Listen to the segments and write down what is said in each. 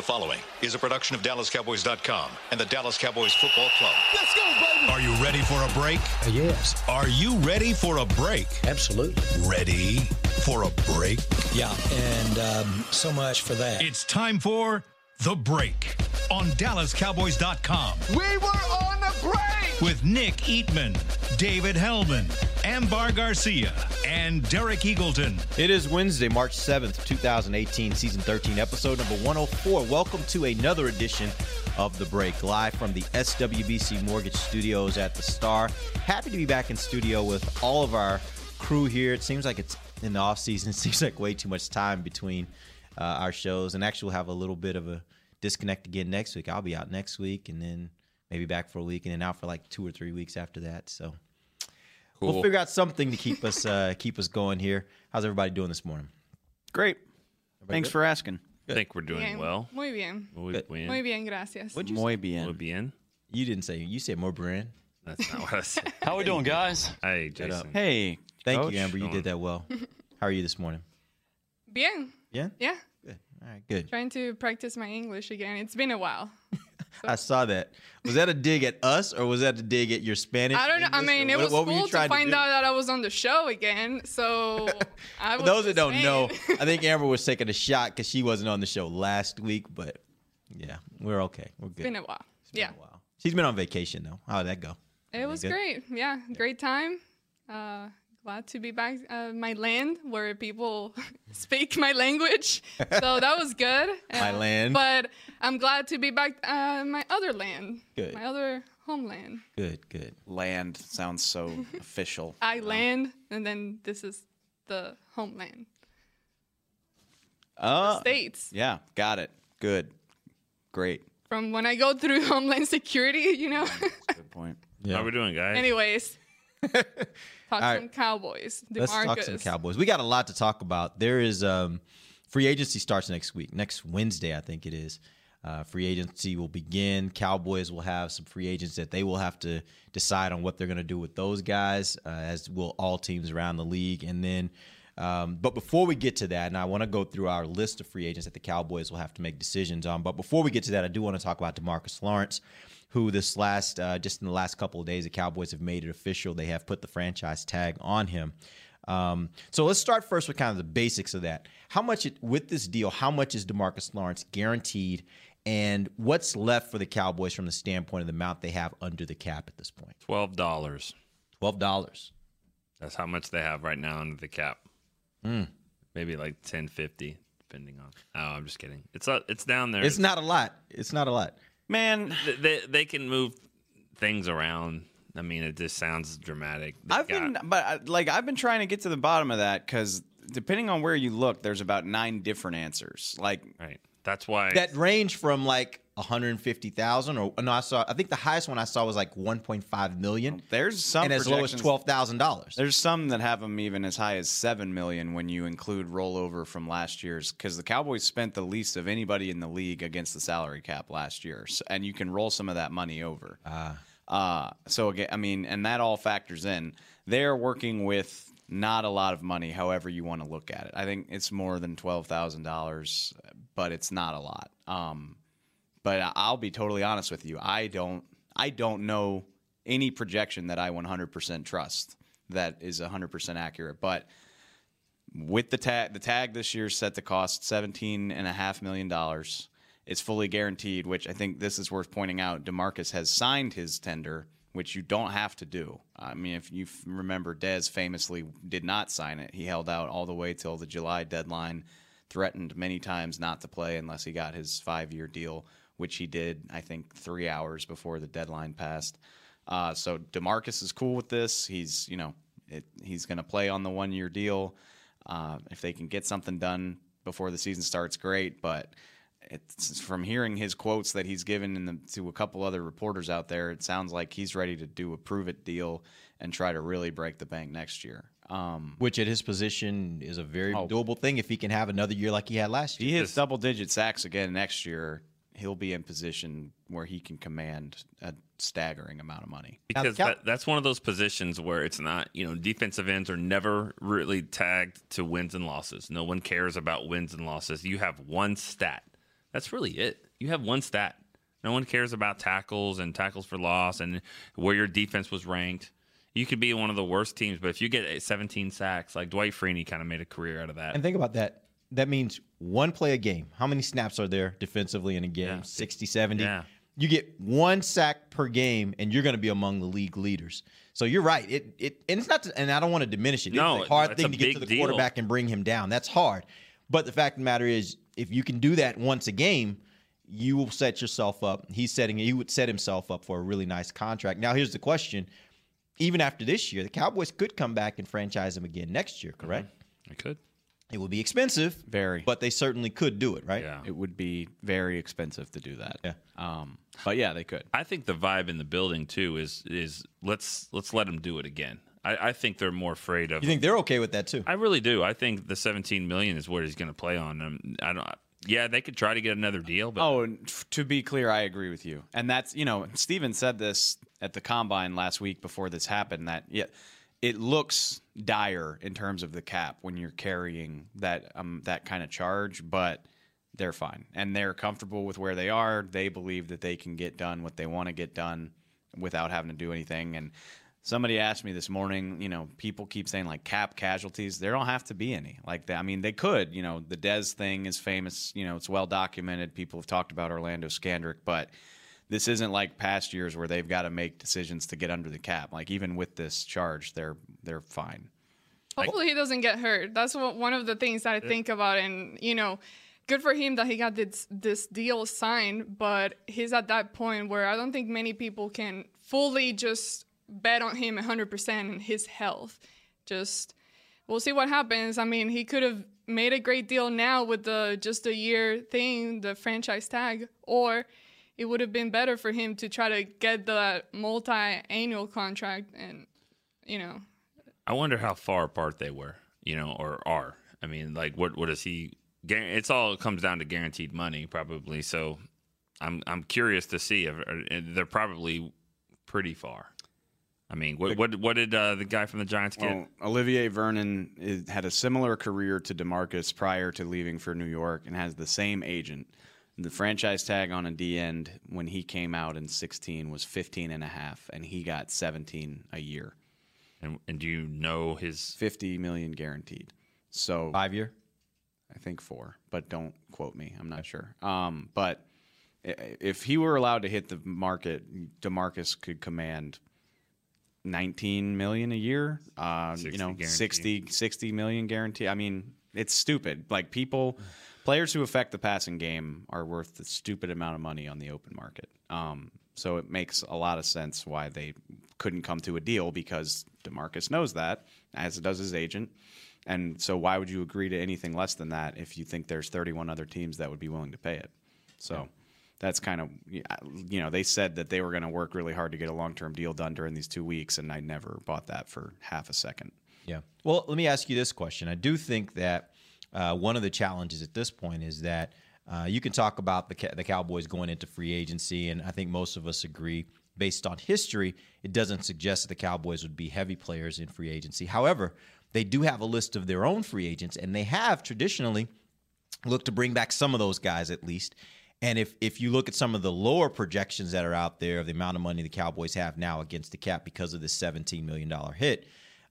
The following is a production of DallasCowboys.com and the Dallas Cowboys Football Club. Let's go, baby. Are you ready for a break? Uh, yes, Are you ready for a break? absolutely. Ready for a break? Yeah, and um, so much for that. It's time for The Break on DallasCowboys.com We were on a break. with Nick Eatman, David Helman, Ambar Garcia, and Derek Eagleton. It is Wednesday, March 7th, 2018, season 13, episode number 104. Welcome to another edition of The Break, live from the SWBC Mortgage Studios at the Star. Happy to be back in studio with all of our crew here. It seems like it's in the off season. It seems like way too much time between uh, our shows. And actually, we'll have a little bit of a disconnect again next week. I'll be out next week and then maybe back for a week and then out for like two or three weeks after that. So we'll figure out something to keep us uh, keep us going here. How's everybody doing this morning? Great. Thanks for asking. I think we're doing Bien. well. Muy bien. Muy Good. bien. Muy bien, gracias. What'd you Muy say? bien. Muy bien. You didn't say. You said more brand. That's not what I said. How are we doing, guys? Hey, Jason. Hey, Thank Coach. you, Amber. You did that well. How are you this morning? Bien. Yeah. Yeah. Good. All right. Good. Trying to practice my English again. It's been a while. I saw that. Was that a dig at us or was that a dig at your Spanish? I don't know. I mean, it what- was what cool to find do? out that I was on the show again. So, I For was those that don't saying. know, I think Amber was taking a shot because she wasn't on the show last week. But yeah, we're okay. We're good. it's been a while. Been Yeah. a while. She's been on vacation though. How'd that go? It was good? great. Yeah. Great time. Uh, glad to be back uh, my land where people speak my language. So that was good. My Uh, land. But I'm glad to be back uh, my other land. Good. My other homeland. Good. Good. land sounds so official. I land, and then this is the homeland. Uh, States. yeah, got it. Good. Great. From when I go through homeland security, you know. Good point. yeah. How are we doing, guys? Anyways, talk right. some Cowboys. Let's talk some Cowboys. We got a lot to talk about. There is um, free agency starts next week, next Wednesday, I think it is. Uh, free agency will begin. Cowboys will have some free agents that they will have to decide on what they're going to do with those guys, uh, as will all teams around the league. And then, um, but before we get to that, and I want to go through our list of free agents that the Cowboys will have to make decisions on. But before we get to that, I do want to talk about Demarcus Lawrence who this last uh, just in the last couple of days the Cowboys have made it official. They have put the franchise tag on him. Um, so let's start first with kind of the basics of that. How much it, with this deal? How much is Demarcus Lawrence guaranteed, and what's left for the Cowboys from the standpoint of the amount they have under the cap at this point? Twelve dollars. Twelve dollars. That's how much they have right now under the cap. Hmm. Maybe like ten fifty, depending on. Oh, I'm just kidding. It's uh, it's down there. It's not a lot. It's not a lot. Man, They, they, they can move things around. I mean, it just sounds dramatic. They I've got- been, but uh, like I've been trying to get to the bottom of that because depending on where you look, there's about nine different answers. Like, right. That's why That range from like one hundred fifty thousand, or no, I saw. I think the highest one I saw was like one point five million, there's some and as low as twelve thousand dollars. There's some that have them even as high as seven million when you include rollover from last year's, because the Cowboys spent the least of anybody in the league against the salary cap last year, so, and you can roll some of that money over. Uh, so again, I mean, and that all factors in. They're working with not a lot of money, however you want to look at it. I think it's more than twelve thousand dollars, but it's not a lot. Um, but I'll be totally honest with you. I don't I don't know any projection that I 100% trust that is 100% accurate. But with the tag, the tag this year set to cost 17 and a half million dollars. It's fully guaranteed, which I think this is worth pointing out. Demarcus has signed his tender, which you don't have to do. I mean, if you remember, Dez famously did not sign it. He held out all the way till the July deadline, threatened many times not to play unless he got his five-year deal, which he did, I think, three hours before the deadline passed. Uh, so Demarcus is cool with this. He's, you know, it, he's going to play on the one-year deal. Uh, if they can get something done before the season starts, great. But it's from hearing his quotes that he's given in the, to a couple other reporters out there, it sounds like he's ready to do a prove it deal and try to really break the bank next year. Um, which at his position is a very Oh. doable thing if he can have another year like he had last year. he year. hits double digit sacks again next year, he'll be in position where he can command a staggering amount of money. because that, that's one of those positions where it's not you know defensive ends are never really tagged to wins and losses no one cares about wins and losses you have one stat That's really it. You have one stat. No one cares about tackles and tackles for loss and where your defense was ranked. You could be one of the worst teams, but if you get 17 sacks, like Dwight Freeney kind of made a career out of that. And think about that. That means one play a game. How many snaps are there defensively in a game? Yeah. 60, 70. Yeah. You get one sack per game, and you're going to be among the league leaders. So you're right. It it and it's not, to, and I don't want to diminish it. No, it's a hard thing to get to the deal. quarterback and bring him down. That's hard. But the fact of the matter is, if you can do that once a game, you will set yourself up. He's setting. He would set himself up for a really nice contract. Now, here's the question: Even after this year, the Cowboys could come back and franchise him again next year. Correct? Mm-hmm. I could. It would be expensive, Very. but they certainly could do it, right? Yeah. It would be very expensive to do that. Yeah. Um, but yeah, they could. I think the vibe in the building too is is let's let's let them do it again. I, I think they're more afraid of. You think they're okay with that too? I really do. I think the 17 million is what he's going to play on. Um, I don't. Yeah, they could try to get another deal, but Oh, to be clear, I agree with you. And that's, you know, Stephen said this at the combine last week before this happened that yeah, it looks dire in terms of the cap when you're carrying that um that kind of charge, but they're fine. And they're comfortable with where they are. They believe that they can get done what they want to get done without having to do anything and Somebody asked me this morning, you know, people keep saying like cap casualties. There don't have to be any like that. I mean, they could, you know, the Dez thing is famous, you know, it's well documented. People have talked about Orlando Scandrick, but this isn't like past years where they've got to make decisions to get under the cap. Like even with this charge, they're they're fine. Hopefully he doesn't get hurt. That's what, one of the things that I think about. And you know, good for him that he got this this deal signed. But he's at that point where I don't think many people can fully just bet on him 100% and his health. Just we'll see what happens. I mean, he could have made a great deal now with the just a year thing, the franchise tag, or it would have been better for him to try to get the multi-annual contract and you know I wonder how far apart they were, you know, or are. I mean, like, what what is he? guar- It's all comes down to guaranteed money, probably. So, I'm I'm curious to see if uh, they're probably pretty far. I mean, what what what did uh, the guy from the Giants get? Well, Olivier Vernon is, had a similar career to DeMarcus prior to leaving for New York and has the same agent. The franchise tag on a D end when he came out in 16 was 15 and a half and he got 17 a year. and, and do you know his? 50 million guaranteed. So Five year. I think 4, but don't quote me. I'm not sure. Um, but if he were allowed to hit the market, DeMarcus could command 19 million a year. Uh, you know, guaranteed. 60, 60 million guarantee. I mean, it's stupid. Like people, players who affect the passing game are worth the stupid amount of money on the open market. Um, so it makes a lot of sense why they couldn't come to a deal because Demarcus knows that, as does his agent. And so why would you agree to anything less than that if you think there's 31 other teams that would be willing to pay it? So that's kind of you know they said that they were going to work really hard to get a long-term deal done during these 2 weeks and I never bought that for half a second. Yeah. Well, let me ask you this question. I do think that uh, one of the challenges at this point is that uh, you can talk about the the Cowboys going into free agency, and I think most of us agree, based on history, it doesn't suggest that the Cowboys would be heavy players in free agency. However, they do have a list of their own free agents, and they have traditionally look to bring back some of those guys at least. And if if you look at some of the lower projections that are out there of the amount of money the Cowboys have now against the cap because of this $17 million hit,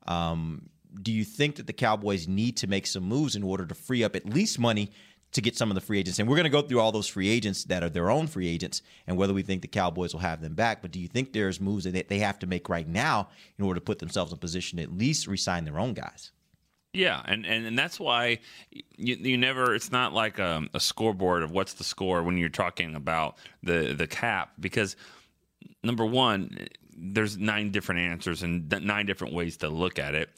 um, do you think that the Cowboys need to make some moves in order to free up at least money to get some of the free agents? And we're going to go through all those free agents that are their own free agents and whether we think the Cowboys will have them back. But do you think there's moves that they have to make right now in order to put themselves in position to at least re-sign their own guys? Yeah, and, and, and that's why you, you never. It's not like a, a scoreboard of what's the score when you're talking about the the cap because number one, there's nine different answers and nine different ways to look at it,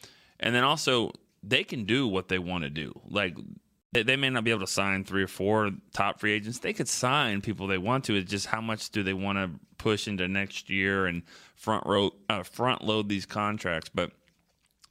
and then also they can do what they want to do. Like they, they may not be able to sign three or four top free agents. They could sign people they want to. It's just how much do they want to push into next year and front row uh, front load these contracts, but.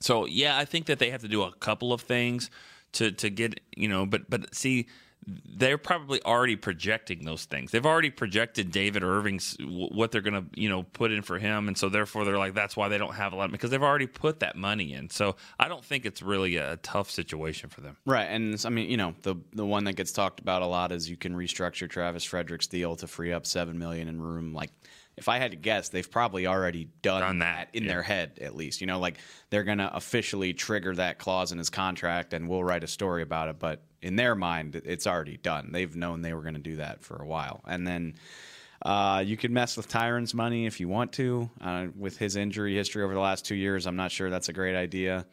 So yeah, I think that they have to do a couple of things to to get you know, but but see, they're probably already projecting those things. They've already projected David Irving's what they're going to, you know, put in for him, and so therefore they're like, that's why they don't have a lot because they've already put that money in. So I don't think it's really a tough situation for them. Right, and I mean, you know, the the one that gets talked about a lot is you can restructure Travis Frederick's deal to free up seven million in room. Like, if I had to guess, they've probably already done, Done that, in yeah. their head, at least. You know, like they're gonna officially trigger that clause in his contract, and we'll write a story about it. But in their mind, it's already done. They've known they were going to do that for a while, and then. Uh, you could mess with Tyron's money if you want to. Uh, with his injury history over the last two years, I'm not sure that's a great idea.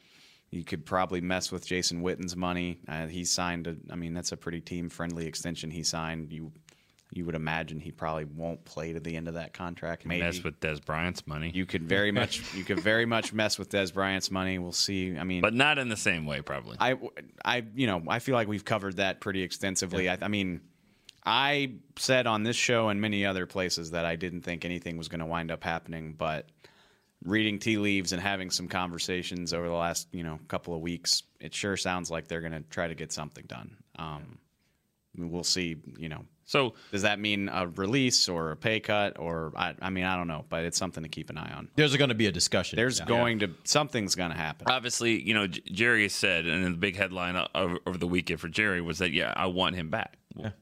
You could probably mess with Jason Witten's money. Uh, he signed a, I mean, that's a pretty team friendly extension he signed. You you would imagine he probably won't play to the end of that contract. Maybe Mess with Dez Bryant's money, you could very much you could very much mess with Dez Bryant's money. We'll see. I mean, but not in the same way, probably. I, I, you know, I feel like we've covered that pretty extensively. I, I mean, I said on this show and many other places that I didn't think anything was going to wind up happening, but reading tea leaves and having some conversations over the last, you know, couple of weeks, it sure sounds like they're going to try to get something done. Um, we'll see. You know, so does that mean a release or a pay cut or I, I mean, I don't know, but it's something to keep an eye on. There's going to be a discussion. There's Yeah. going to something's going to happen. obviously, you know, J- Jerry has said, and the big headline over, over the weekend for Jerry was that, yeah, I want him back. Well,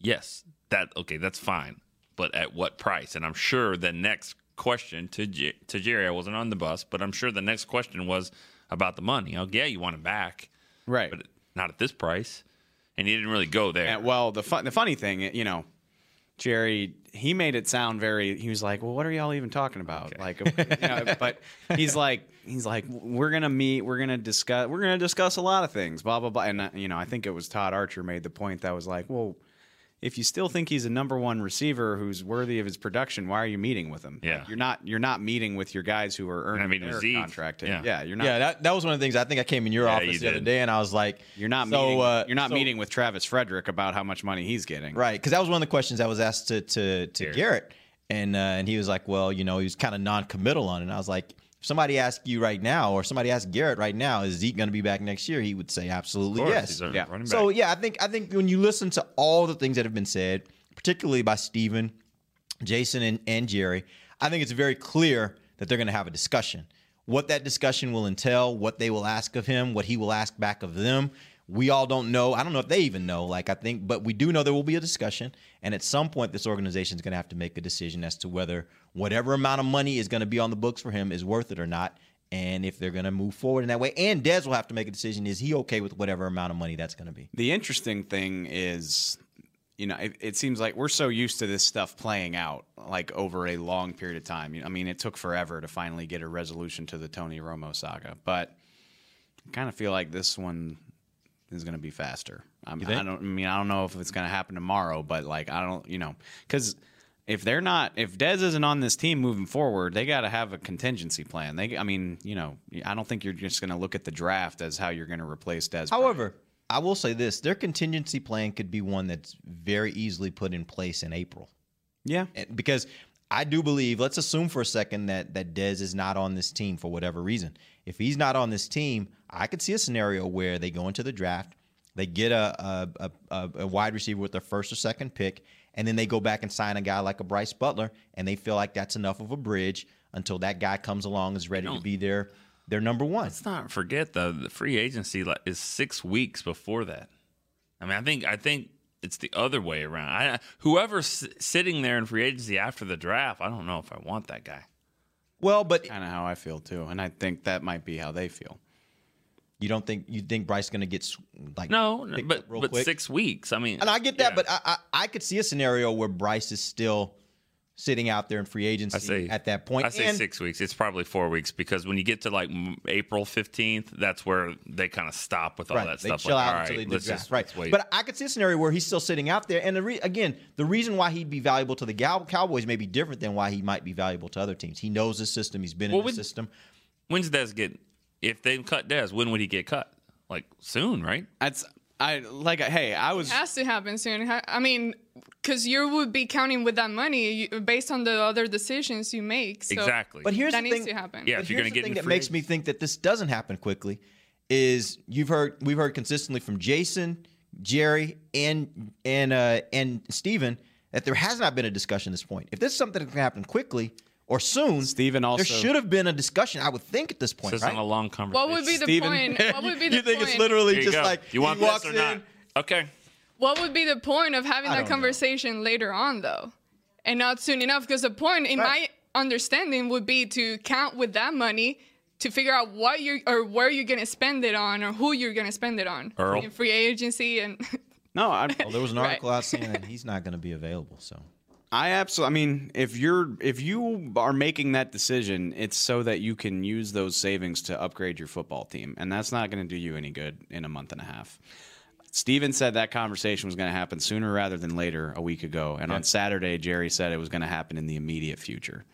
Yes, that okay, that's fine, but at what price? And I'm sure the next question to J- to Jerry, I wasn't on the bus, but I'm sure the next question was about the money. Oh, yeah, you want him back, Right. but not at this price. And he didn't really go there. And, well, the fun, the funny thing, you know, Jerry, he made it sound very. He was like, "Well, what are y'all even talking about?" Like, you know, but he's like, he's like, "We're gonna meet. We're gonna discuss. We're gonna discuss a lot of things." Blah blah blah. And uh, you know, I think it was Todd Archer made the point that was like, "Well." If you still think he's a number one receiver who's worthy of his production, why are you meeting with him? Yeah. Like, you're not. You're not meeting with your guys who are earning meeting their Zeke. contract. Yeah. yeah, you're not. Yeah, that, that was one of the things I think I came in your Yeah, office you the other day and I was like, You're not so, meeting. uh, you're not so- meeting with Travis Frederick about how much money he's getting. Right, because that was one of the questions that was asked to to, to Garrett. Garrett, and uh, and he was like, well, you know, he was kind of non-committal on it. And I was like, if somebody asked you right now, or somebody asked Garrett right now, is Zeke going to be back next year? He would say absolutely course, yes. Yeah. back. So yeah, I think I think when you listen to all the things that have been said, particularly by Stephen, Jason, and, and Jerry, I think it's very clear that they're going to have a discussion. What that discussion will entail, what they will ask of him, what he will ask back of them, we all don't know. I don't know if they even know. Like I think, but we do know there will be a discussion, and at some point, this organization is going to have to make a decision as to whether whatever amount of money is going to be on the books for him is worth it or not. And if they're going to move forward in that way, and Dez will have to make a decision: is he okay with whatever amount of money that's going to be? The interesting thing is, you know, it, it seems like we're so used to this stuff playing out like over a long period of time. I mean, it took forever to finally get a resolution to the Tony Romo saga, but I kind of feel like this one is going to be faster. Um, I mean, I don't. I mean, I don't know if it's going to happen tomorrow, but like, I don't. You know, because. If they're not, if Dez isn't on this team moving forward, they got to have a contingency plan. They, I mean, you know, I don't think you're just going to look at the draft as how you're going to replace Dez. Bryant. However, I will say this: their contingency plan could be one that's very easily put in place in April, yeah, because I do believe. Let's assume for a second that that Dez is not on this team for whatever reason. If he's not on this team, I could see a scenario where they go into the draft, they get a a, a, a, wide receiver with their first or second pick, and then they go back and sign a guy like a Brice Butler, and they feel like that's enough of a bridge until that guy comes along is ready to be their their number one. Let's not forget though the free agency is six weeks before that. I mean, I think I think it's the other way around. I, whoever's sitting there in free agency after the draft, I don't know if I want that guy. Well, but kind of how I feel too, and I think that might be how they feel. You don't think you think Brice going to get like No, no, but real but quick? six weeks. I mean, And I get that, yeah. but I, I I could see a scenario where Brice is still sitting out there in free agency I say at that point. I say And- six weeks. It's probably four weeks because when you get to like April fifteenth, that's where they kind of stop with all Right, that they stuff. chill like, out all until right, they do let's just right. let's wait. But I could see a scenario where he's still sitting out there, and the re- again, the reason why he'd be valuable to the Cow- Cowboys may be different than why he might be valuable to other teams. He knows the system. He's been Well, in the with- system. When's Dez get? If they cut Dez, when would he get cut? Like soon, right? That's I like. Hey, I was has to happen soon. I mean, because you would be counting with that money based on the other decisions you make. So exactly. But here's that the needs thing. to happen. Yeah, But if you're gonna get thing that free makes me think that this doesn't happen quickly is you've heard we've heard consistently from Jason, Jerry, and and uh, and Stephen, that there has not been a discussion at this point. If this is something that can happen quickly or soon, Stephen also- there should have been a discussion. I would think at this point, This right? isn't a long conversation. What would be the Stephen- point? What would be the you think point? it's literally just go. like you want he walks this or in, not? Okay. What would be the point of having I that don't know. conversation later on, though, and not soon enough? Because the point, in Right. my understanding, would be to count with that money to figure out what you're or where you're gonna spend it on or who you're gonna spend it on Earl? in free agency and No, I, Well, there was an Right. article out saying that he's not going to be available. So I absolutely. I mean, if you're if you are making that decision, it's so that you can use those savings to upgrade your football team, and that's not going to do you any good in a month and a half. Stephen said that conversation was going to happen sooner rather than later a week ago, and on Saturday, Jerry said it was going to happen in the immediate future.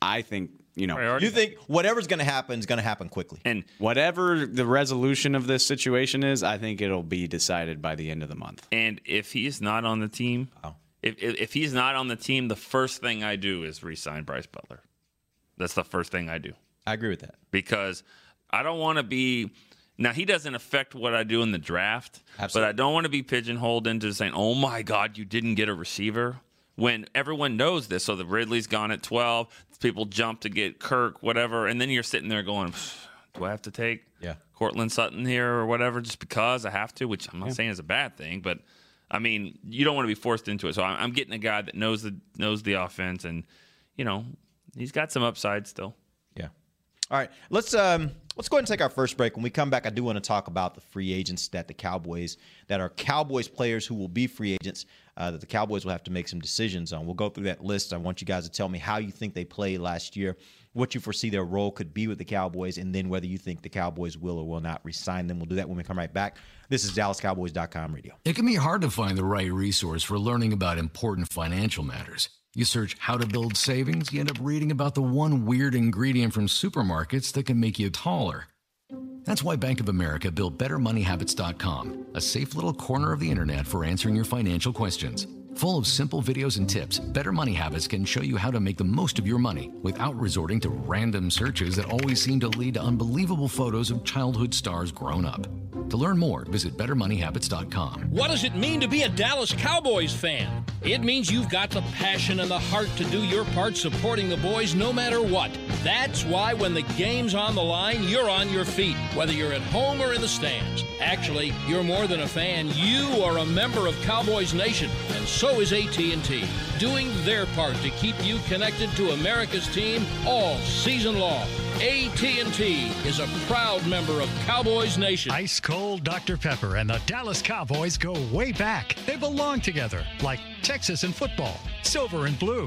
I think you know Priority. you think whatever's going to happen is going to happen quickly. And whatever the resolution of this situation is, I think it'll be decided by the end of the month. and if he's not on the team, oh. If, if if he's not on the team, the first thing I do is re-sign Brice Butler. That's the first thing I do I agree with that. because I don't want to be. Now he doesn't affect what I do in the draft, Absolutely. but I don't want to be pigeonholed into saying, "Oh my God, you didn't get a receiver." When everyone knows this, so the Ridley's gone at twelve, people jump to get Kirk, whatever, and then you're sitting there going, "Do I have to take Yeah. Courtland Sutton here or whatever just because I have to?" Which I'm not saying is a bad thing, but I mean you don't want to be forced into it. So I'm, I'm getting a guy that knows the knows the offense, and you know he's got some upside still. Yeah. All right. Let's um let's go ahead and take our first break. When we come back, I do want to talk about the free agents that the Cowboys that are Cowboys players who will be free agents uh, that the Cowboys will have to make some decisions on. We'll go through that list. I want you guys to tell me how you think they played last year, what you foresee their role could be with the Cowboys, and then whether you think the Cowboys will or will not resign them. We'll do that when we come right back. This is DallasCowboys.com radio. It can be hard to find the right resource for learning about important financial matters. You search how to build savings, you end up reading about the one weird ingredient from supermarkets that can make you taller. That's why Bank of America built BetterMoneyHabits.com, a safe little corner of the internet for answering your financial questions. Full of simple videos and tips, Better Money Habits can show you how to make the most of your money without resorting to random searches that always seem to lead to unbelievable photos of childhood stars grown up. To learn more, visit BetterMoneyHabits.com. What does it mean to be a Dallas Cowboys fan? It means you've got the passion and the heart to do your part supporting the boys no matter what. That's why when the game's on the line, you're on your feet, whether you're at home or in the stands. Actually, you're more than a fan. You are a member of Cowboys Nation, and so is AT&T, doing their part to keep you connected to America's team all season long. AT&T is a proud member of Cowboys Nation. Ice cold Dr. Pepper and the Dallas Cowboys go way back. They belong together, like Texas and football, silver and blue,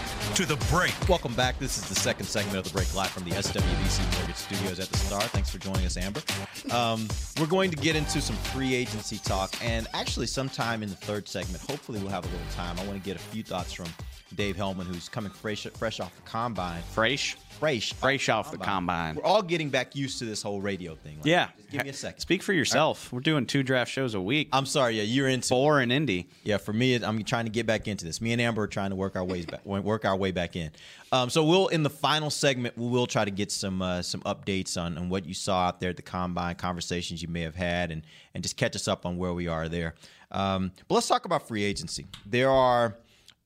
to the break. Welcome back. This is the second segment of the break live from the SWBC Mortgage Studios at the Star. Thanks for joining us, Amber. Um, we're going to get into some free agency talk, and actually, sometime in the third segment, hopefully, we'll have a little time. I want to get a few thoughts from Dave Helman, who's coming fresh, fresh off the combine. Fresh, fresh, fresh off the combine. We're all getting back used to this whole radio thing. Like, Yeah. just give me a second. Speak for yourself. We're doing two draft shows a week. I'm sorry. Yeah, you're into four in Indy. Yeah, for me, I'm trying to get back into this. Me and Amber are trying to work our ways back, work our way back in. Um, so we'll in the final segment, we will try to get some uh, some updates on, on what you saw out there at the combine, conversations you may have had, and and just catch us up on where we are there. Um, but let's talk about free agency. There are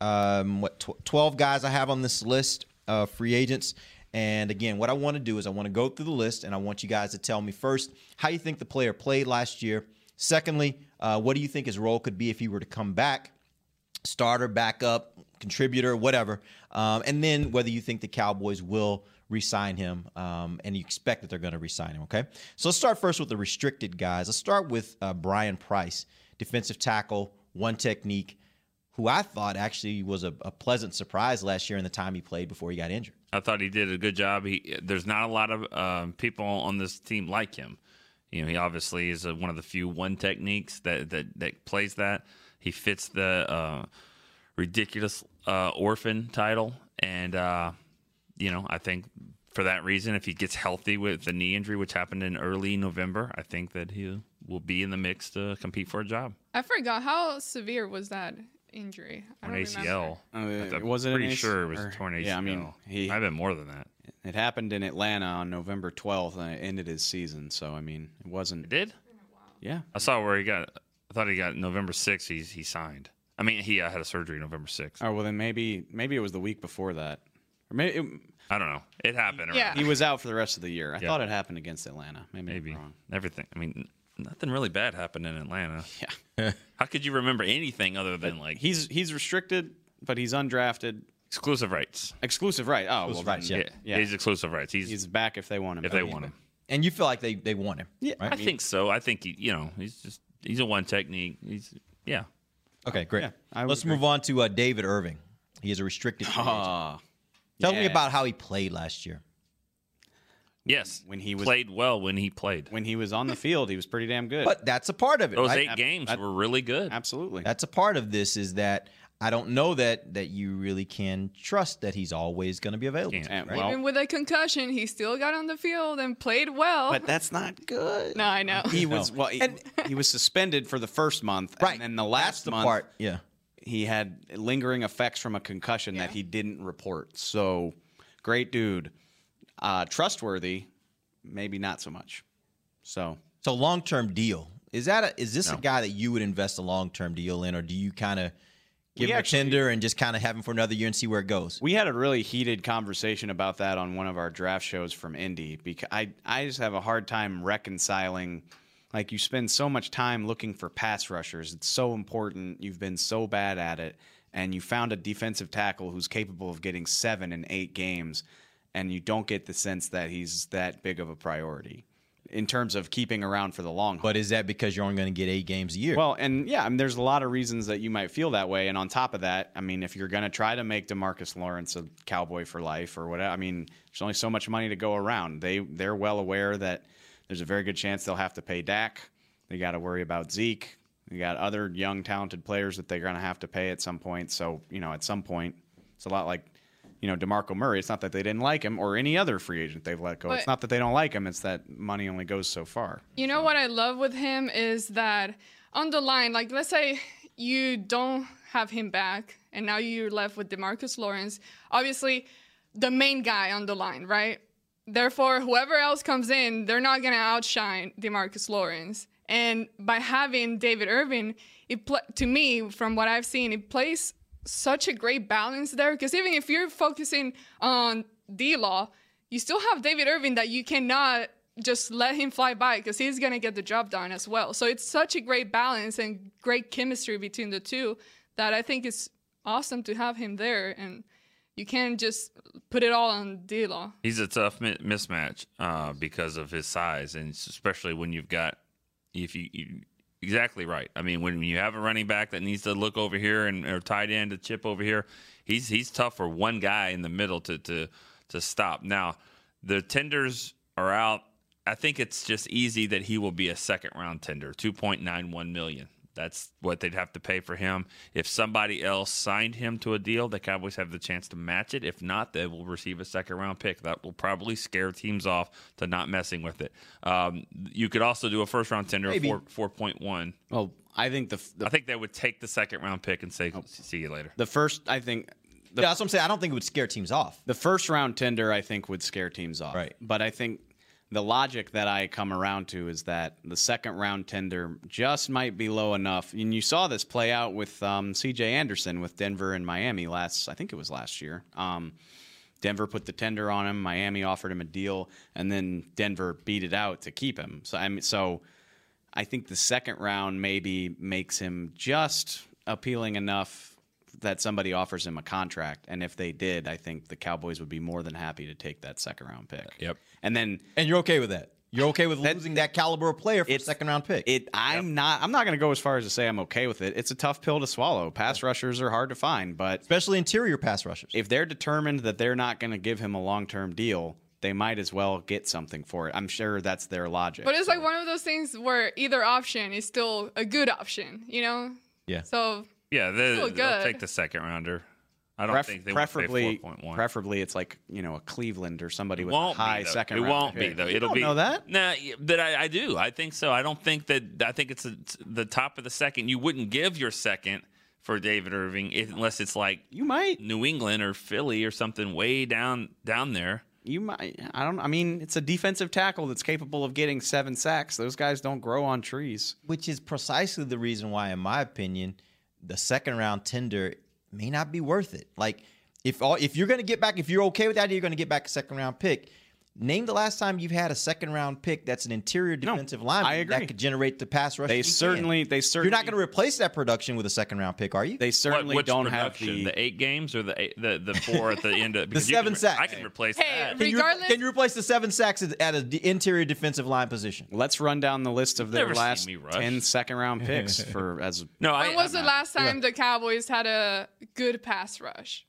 um, what tw- 12 guys I have on this list of free agents. And again, what I want to do is I want to go through the list and I want you guys to tell me first how you think the player played last year. Secondly, uh, what do you think his role could be if he were to come back? Starter, backup, contributor, whatever. Um, and then whether you think the Cowboys will re-sign him, um, and you expect that they're going to re-sign him. Okay, so let's start first with the restricted guys. Let's start with uh, Brian Price, defensive tackle, one technique, who I thought actually was a, a pleasant surprise last year in the time he played before he got injured. I thought he did a good job. He there's not a lot of um, people on this team like him. You know, he obviously is a, one of the few one techniques that that that plays that. He fits the uh, ridiculous uh, orphan title, and uh, you know, I think for that reason, if he gets healthy with the knee injury, which happened in early November, I think that he will be in the mix to compete for a job. I forgot how severe was that injury. I Torn. ACL. Uh, I'm was it an pretty AC sure it was or- a torn ACL. Yeah, I mean, he I've been more than that. It happened in Atlanta on November 12th, and it ended his season. So I mean, it wasn't. It did. Yeah. I saw where he got. I thought he got November 6th. He's he signed. I mean, he uh, had a surgery November 6th. Oh well, then maybe maybe it was the week before that, or maybe it, I don't know. It happened. Yeah. around- he was out for the rest of the year. I Yeah. thought it happened against Atlanta. Maybe, Maybe I'm wrong. everything. I mean, nothing really bad happened in Atlanta. Yeah. How could you remember anything other than like He's he's restricted, but he's undrafted. exclusive rights? Exclusive right. Oh, Exclusive well, rights, then- yeah. Yeah, he's exclusive rights. He's, He's back if they want him. if they want him. And you feel like they they want him. Yeah, right? I think so. I think he, you know, he's just he's a one technique. He's yeah. Okay, great. Yeah, Let's agree. move on to uh, David Irving. He is a restricted. free agent. Ah, Tell me about how he played last year. Yes, When he was- played well when he played. when he was on the field, he was pretty damn good. But that's a part of it. Those right? eight Ab- games that- were really good. Absolutely. That's a part of this is that I don't know that that you really can trust that he's always going to be available. Can't. to you, And, right? well- Even with a concussion, he still got on the field and played well. but that's not good. no, I know. He was well. He, he was suspended for the first month, right. And then the That's last the month, part. Yeah. he had lingering effects from a concussion that he didn't report. So, great dude, uh, trustworthy, maybe not so much. So, So long term deal is that a, is this a guy that you would invest a long term deal in, or do you kind of give We him actually- a tender and just kind of have him for another year and see where it goes? we had a really heated conversation about that on one of our draft shows from Indy because I I just have a hard time reconciling. Like you spend so much time looking for pass rushers, it's so important. You've been so bad at it, and you found a defensive tackle who's capable of getting seven in eight games, and you don't get the sense that he's that big of a priority in terms of keeping around for the long haul. But is that because you're only going to get eight games a year? Well, and yeah, I mean, there's a lot of reasons that you might feel that way. And on top of that, I mean, if you're going to try to make Demarcus Lawrence a cowboy for life or whatever, I mean, there's only so much money to go around. They they're well aware that there's a very good chance they'll have to pay Dak. They got to worry about Zeke. You got other young, talented players that they're going to have to pay at some point. So you know, at some point, it's a lot like. You know, DeMarco Murray, it's not that they didn't like him or any other free agent they've let go. it's not that they don't like him, it's that money only goes so far. You know what I love with him is that on the line, like let's say you don't have him back and now you're left with Demarcus Lawrence, obviously the main guy on the line, right? Therefore, whoever else comes in, they're not gonna outshine Demarcus Lawrence. And by having David Irving, it pl- to me, from what I've seen, it plays such a great balance there. Because even if you're focusing on D Law, you still have David Irving that you cannot just let him fly by because he's gonna get the job done as well. So it's such a great balance and great chemistry between the two that I think it's awesome to have him there. And you can't just put it all on D Law. He's a tough mi- mismatch uh, because of his size, and especially when you've got if you, you exactly right. I mean, when you have a running back that needs to look over here and or tight end to chip over here, he's he's tough for one guy in the middle to to to stop. Now, the tenders are out. I think it's just easy that he will be a second round tender, two point nine one million. That's what they'd have to pay for him. If somebody else signed him to a deal, the Cowboys have the chance to match it. If not, they will receive a second round pick. That will probably scare teams off to not messing with it. Um, you could also do a first round tender Maybe. of four point one. Well, I think the, the I think they would take the second round pick and say, "See you later." the first, I think the yeah, that's what I'm saying. I don't think it would scare teams off. The first round tender, I think, would scare teams off. Right. But I think the logic that I come around to is that the second round tender just might be low enough. And you saw this play out with um, CJ Anderson with Denver and Miami last, I think it was last year. Um, Denver put the tender on him. Miami offered him a deal, and then Denver beat it out to keep him. So I mean, so I think the second round maybe makes him just appealing enough that somebody offers him a contract, and if they did, I think the Cowboys would be more than happy to take that second round pick. Uh, yep. And then And you're okay with that? You're okay with losing that caliber of player for a second round pick? It. I'm not. I'm not going to go as far as to say I'm okay with it. It's a tough pill to swallow. Pass rushers are hard to find, but especially interior pass rushers. If they're determined that they're not going to give him a long term deal, they might as well get something for it. I'm sure that's their logic. But it's like one of those things where either option is still a good option, you know? Yeah. So Yeah, they, Still they'll take the second rounder. I don't Pref- think they preferably, want to pay 4.1. preferably it's like you know a Cleveland or somebody It with a won't high be, though. second. It round won't be pick. though. You It'll don't be know that. Nah, y- but I, I do. I think so. I don't think that. I think it's a, the top of the second. You wouldn't give your second for David Irving unless it's like you might New England or Philly or something way down down there. You might. I don't. I mean, it's a defensive tackle that's capable of getting seven sacks. Those guys don't grow on trees. Which is precisely the reason why, in my opinion, the second round tender may not be worth it. Like if all if you're going to get back, if you're okay with that, you're going to get back a second round pick. Name the last time you've had a second round pick that's an interior defensive lineman I agree. that could generate the pass rush. They you can. certainly- they You're not going to replace that production with a second round pick, are you? They certainly What, which production? Have the eight games or the eight, the the four at the end of the because seven can, sacks. I can replace Hey, that. Can you, Regardless- can you replace the seven sacks at at an interior defensive line position? Let's run down the list of their last me rush. 10 second round picks for as No, I, when was the I'm last time the Cowboys had a good pass rush?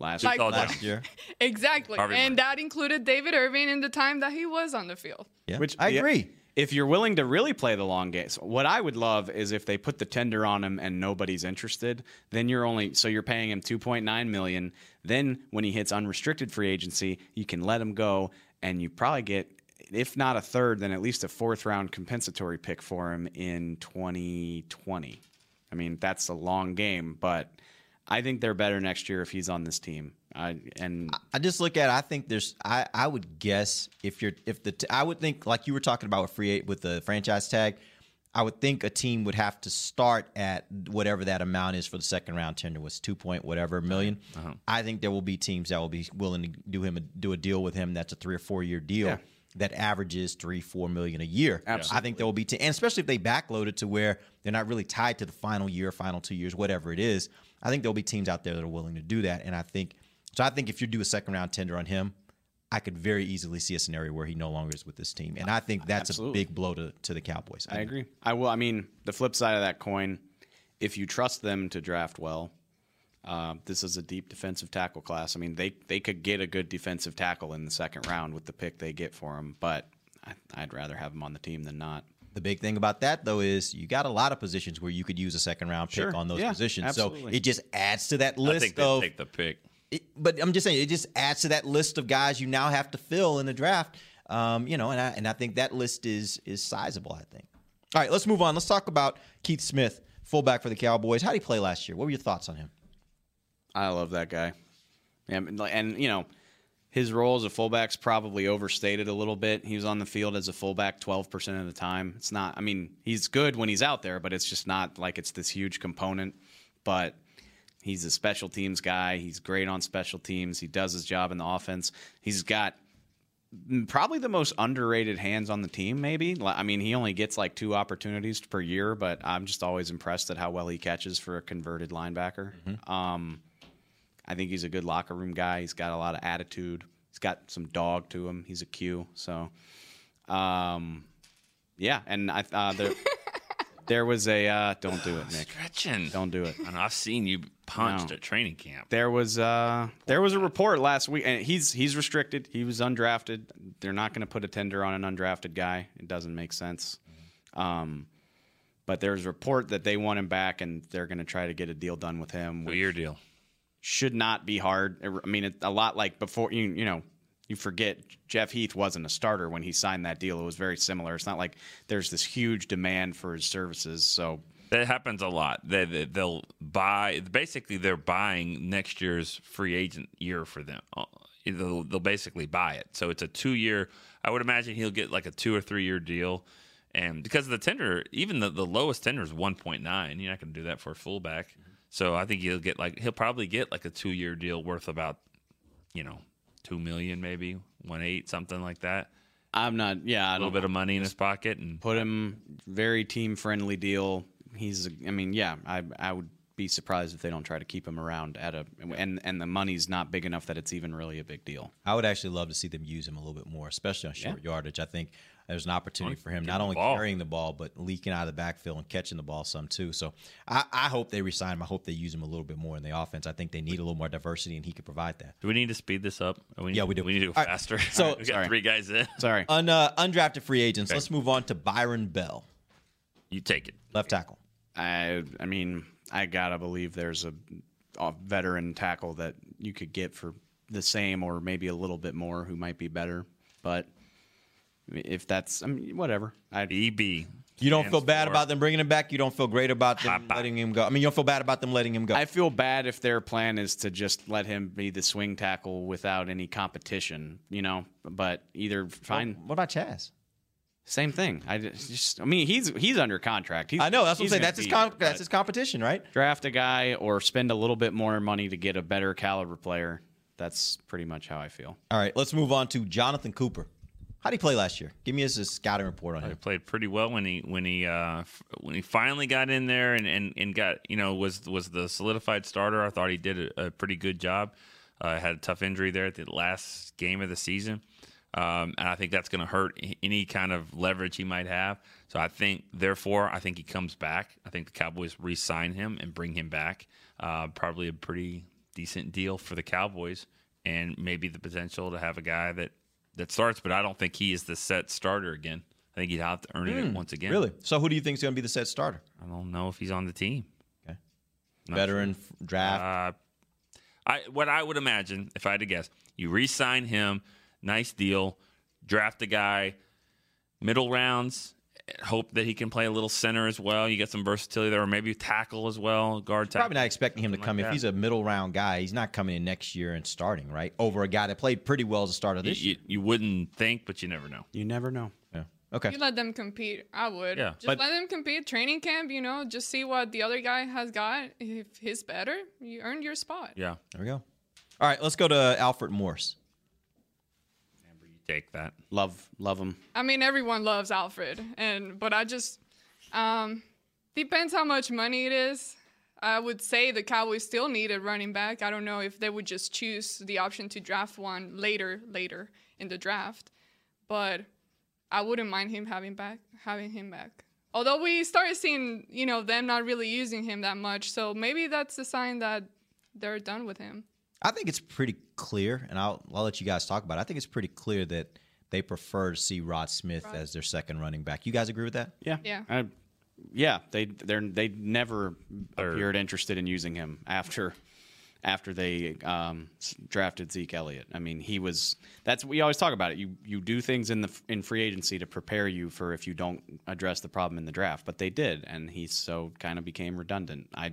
Last Like- last year. Exactly. Harvey and that included David Irving in the time that he was on the field. Yeah, Which I yeah, agree. If you're willing to really play the long game, so what I would love is if they put the tender on him and nobody's interested, then you're only so you're paying him 2.9 million. Then when he hits unrestricted free agency, you can let him go, and you probably get, if not a third, then at least a fourth round compensatory pick for him in 2020. I mean, that's a long game, but I think they're better next year if he's on this team. I, and I just look at. it, I think there's. I I would guess if you're if the t- I would think like you were talking about with free with the franchise tag. I would think a team would have to start at whatever that amount is for the second round tender was two point whatever 1000000 Uh-huh. I think there will be teams that will be willing to do him a, do a deal with him that's a three or four year deal Yeah. that averages three four million a year. Absolutely. I think there will be, te- and especially if they backload it to where they're not really tied to the final year, final two years, whatever it is. I think there'll be teams out there that are willing to do that, and I think so. I think if you do a second round tender on him, I could very easily see a scenario where he no longer is with this team, and I think that's Absolutely. a big blow to, to the Cowboys. I agree. I will. I mean, the flip side of that coin, if you trust them to draft well, uh, this is a deep defensive tackle class. I mean, they they could get a good defensive tackle in the second round with the pick they get for him, but I, I'd rather have him on the team than not. The big thing about that though is you got a lot of positions where you could use a second round pick Sure. on those Yeah, positions, so it just adds to that list I think they of. take the pick. it- but I'm just saying, it just adds to that list of guys you now have to fill in the draft. Um, you know, and I and I think that list is is sizable. I think. All right, let's move on. Let's talk about Keith Smith, fullback for the Cowboys. How did he play last year? What were your thoughts on him? I love that guy. Yeah, and, and you know, his role as a fullback's probably overstated a little bit. He was on the field as a fullback 12% of the time. It's not I mean, he's good when he's out there, but it's just not like it's this huge component. But he's a special teams guy. He's great on special teams. He does his job in the offense. He's got probably the most underrated hands on the team maybe i mean he only gets like two opportunities per year but i'm just always impressed at how well he catches for a converted linebacker um, i think he's a good locker room guy he's got a lot of attitude he's got some dog to him he's a q so um, yeah and i uh, there, there was a uh, don't do it nick Stretching. don't do it And I've seen you punched No. at training camp. there was uh there was a report last week, and he's he's restricted. He was undrafted. They're not going to put a tender on an undrafted guy. It doesn't make sense. Um, but there's a report that they want him back, and they're going to try to get a deal done with him. Two which year deal. Should not be hard. I mean, it, a lot like before you you know. You forget Jeff Heath wasn't a starter when he signed that deal. It was very similar. It's not like there's this huge demand for his services. So That happens a lot. They, they, they'll buy. Basically, they're buying next year's free agent year for them. Uh, They'll, they'll basically buy it. So it's a two year. I would imagine he'll get like a two or three year deal. And because of the tender, even the, the lowest tender is 1.9. You're not going to do that for a fullback. So I think he'll get like, he'll probably get like a two year deal worth about, you know, two million, maybe one eight, something like that. I'm not. Yeah, I A little don't bit of money in his pocket. And put him very team friendly deal. He's, I mean, yeah, I I would be surprised if they don't try to keep him around at a and and the money's not big enough that it's even really a big deal. I would actually love to see them use him a little bit more, especially on short yardage. I think there's an opportunity for him not only ball. carrying the ball but leaking out of the backfield and catching the ball some too. So I, I hope they resign him. I hope they use him a little bit more in the offense. I think they need a little more diversity, and he could provide that. Do we need to speed this up? We Yeah, we do. We need to go All right, faster. so- we got Sorry. three guys in. Sorry. Un, uh, undrafted free agents. Okay. Let's move on to Byron Bell, You take it. left tackle. I I mean, I gotta believe there's a, a veteran tackle that you could get for the same or maybe a little bit more who might be better. But if that's, I mean, whatever. I EB. You don't feel bad for- about them bringing him back. You don't feel great about them Papa. letting him go. I mean, you don't feel bad about them letting him go. I feel bad if their plan is to just let him be the swing tackle without any competition, you know. But either fine, What about Chaz? same thing. I just, I mean, he's he's under contract. He's, I know. That's what I'm saying. That's his com- that's his competition, right? draft a guy or spend a little bit more money to get a better caliber player. That's pretty much how I feel. All right, let's move on to Jonathan Cooper. How did he play last year? Give me his, his scouting report on him. He played pretty well when he when he uh, when he finally got in there and, and, and got you know was was the solidified starter. I thought he did a, a pretty good job. Uh, had a tough injury there at the last game of the season, um, and I think that's going to hurt any kind of leverage he might have. So I think, therefore, I think he comes back. I think the Cowboys re-sign him and bring him back. Uh, probably a pretty decent deal for the Cowboys, and maybe the potential to have a guy that that starts. But I don't think he is the set starter again. I think he'd have to earn it once again. Hmm, Really? So who do you think is going to be the set starter? I don't know if he's on the team. Okay. Not Veteran f- draft. Uh, I what I would imagine if I had to guess, you re-sign him, nice deal, draft a guy, middle rounds, hope that he can play a little center as well. You get some versatility there, or maybe tackle as well, guard tackle. Probably not expecting him to come. like if he's a middle round guy, he's not coming in next year and starting, right? Over a guy that played pretty well as a starter You, this you, you wouldn't think, but you never know. You never know. Yeah. Okay. You let them compete. I would. Yeah, Just but- let them compete. Training camp, you know, just see what the other guy has got. If he's better, you earned your spot. Yeah, There we go. All right, let's go to Alfred Morris. You take that. Love love him. I mean, everyone loves Alfred, and but I just um depends how much money it is. I would say the Cowboys still need a running back. I don't know if they would just choose the option to draft one later, later in the draft, but I wouldn't mind him having back having him back. Although we started seeing, you know, them not really using him that much, so maybe that's a sign that they're done with him. I think it's pretty clear, and I'll, I'll let you guys talk about it. I think it's pretty clear that they prefer to see Rod Smith as their second running back. You guys agree with that? Yeah. Yeah. I, yeah. They they're they never appeared interested in using him after after they um, drafted Zeke Elliott. I mean, he was that's we always talk about it. You you do things in the in free agency to prepare you for if you don't address the problem in the draft, but they did, and he so kind of became redundant. I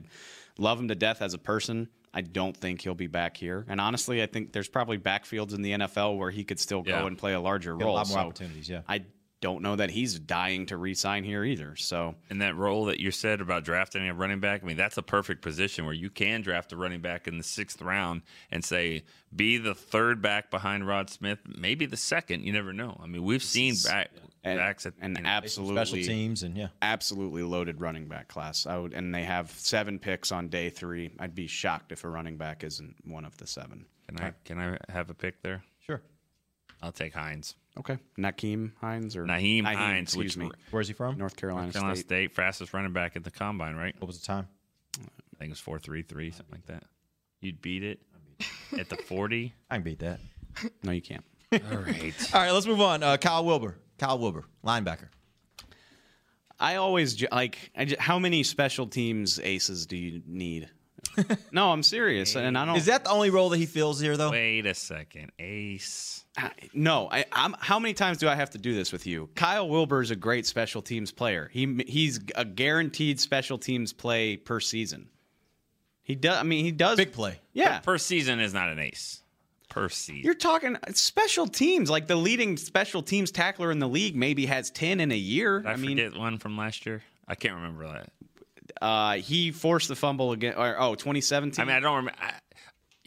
love him to death as a person. I don't think he'll be back here, and honestly, I think there's probably backfields in the NFL where he could still go Yeah. and play a larger Get a role. lot more So opportunities, yeah. I don't know that he's dying to re-sign here either. So in that role that you said about drafting a running back, I mean, that's a perfect position where you can draft a running back in the sixth round and say, be the third back behind Rod Smith, maybe the second. You never know. I mean, we've seen back, and, backs at and you know, absolutely Special teams and yeah. absolutely loaded running back class. I would, and they have seven picks on day three. I'd be shocked if a running back isn't one of the seven. Can I can I have a pick there? Sure. I'll take Hines. Okay, Nakeem Hines or Naheem Hines, excuse which me, Where's he from? North Carolina, North Carolina State. State. fastest running back at the combine, right? What was the time? I think it was four three three, something like that. You'd beat it at the forty. I can beat that. No, you can't. All right. All right, let's move on. Uh, Kyle Wilber. Kyle Wilber, linebacker. I always like. I ju- how many special teams aces do you need? No, I'm serious, and I don't. Is that the only role that he fills here, though? Wait a second, Ace. I- No, I, I'm. How many times do I have to do this with you? Kyle Wilber is a great special teams player. He he's a guaranteed special teams play per season. He does. I mean, he does Big play. Yeah, Per season is not an ace. Per season. you're talking special teams. Like the leading special teams tackler in the league maybe has ten in a year. Did I, I mean, forget one from last year. I can't remember that. Uh, he forced the fumble again. Or, oh, 2017. I mean, I don't remember. I,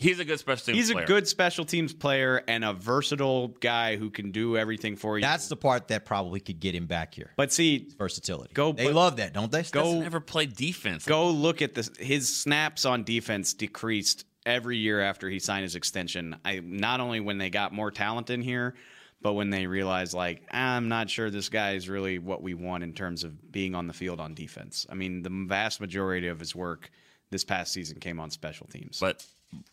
He's a good special teams He's player. a good special teams player and a versatile guy who can do everything for you. That's the part that probably could get him back here. But see, versatility. Go. They but- love that, don't they? Go. Doesn't ever play defense. Go look at this. His snaps on defense decreased every year after he signed his extension. I not only when they got more talent in here, but when they realize, like I'm not sure this guy is really what we want in terms of being on the field on defense. I mean, the vast majority of his work this past season came on special teams. But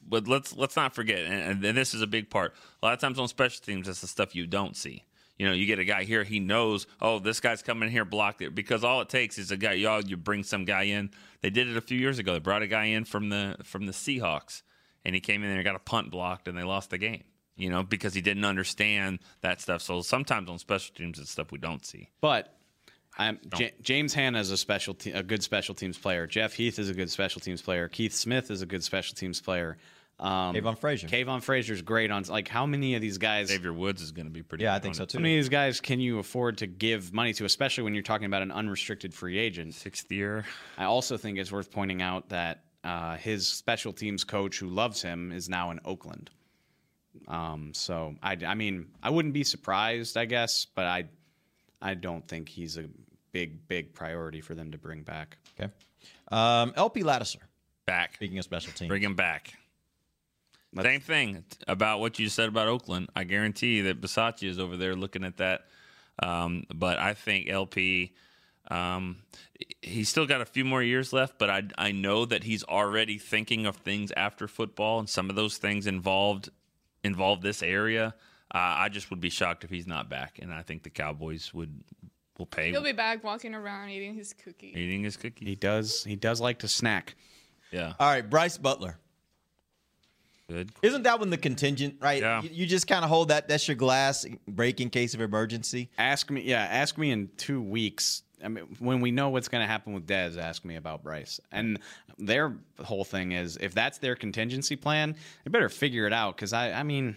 but let's let's not forget, and, and this is a big part. A lot of times on special teams, that's the stuff you don't see. You know, you get a guy here, he knows, oh, this guy's coming here, blocked it. Because all it takes is a guy, y'all, you bring some guy in. They did it a few years ago. They brought a guy in from the from the Seahawks, and he came in there and got a punt blocked, and they lost the game. You know, because he didn't understand that stuff. So sometimes on special teams, it's stuff we don't see. But I'm, J- James Hanna is a special te- a good special teams player. Jeff Heath is a good special teams player. Keith Smith is a good special teams player. Um, Kavon Frazier. Kavon Frazier's great on like how many of these guys? Xavier Woods is going to be pretty. Yeah, I think on so too. How many of these guys can you afford to give money to, especially when you're talking about an unrestricted free agent? Sixth year. I also think it's worth pointing out that uh, his special teams coach, who loves him, is now in Oakland. Um, so I, I mean, I wouldn't be surprised, I guess, but I, I don't think he's a big, big priority for them to bring back. Okay. Um, LP Ladouceur. Back. Speaking of special teams. Bring him back. Same thing about what you said about Oakland. I guarantee that Bisaccia is over there looking at that. Um, but I think LP, um, he's still got a few more years left. But I I know that he's already thinking of things after football, and some of those things involved involve this area. Uh, I just would be shocked if he's not back, and I think the Cowboys would will pay He'll be back walking around eating his cookie. eating his cookie. He does, he does like to snack. Yeah, All right, Brice Butler. good. Isn't that one the contingent, right? Yeah. You, you just kind of hold that. That's your glass break in case of emergency. Ask me, yeah, ask me in two weeks. I mean, when we know what's going to happen with Dez, ask me about Brice. And their whole thing is, if that's their contingency plan, they better figure it out. Because I, I mean,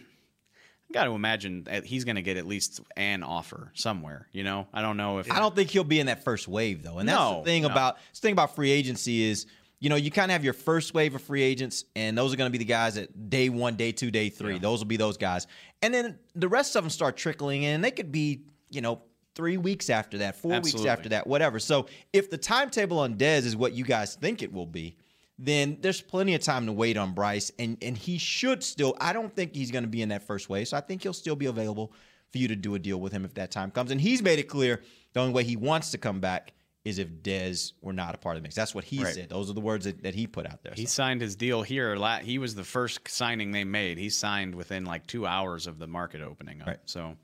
I got to imagine that he's going to get at least an offer somewhere. You know, I don't know if I don't think he'll be in that first wave though. And that's No, the thing no. about the thing about free agency is, you know, you kind of have your first wave of free agents, and those are going to be the guys at day one, day two, day three. Those will be those guys, and then the rest of them start trickling in. They could be, you know. Three weeks after that, four Absolutely. weeks after that, whatever. So, if the timetable on Dez is what you guys think it will be, then there's plenty of time to wait on Brice, and and he should still. I don't think he's going to be in that first wave, so I think he'll still be available for you to do a deal with him if that time comes. And he's made it clear the only way he wants to come back is if Dez were not a part of the mix. That's what he Right. said. Those are the words that, that he put out there. He So, signed his deal here. He was the first signing they made. He signed within like two hours of the market opening up. Right. So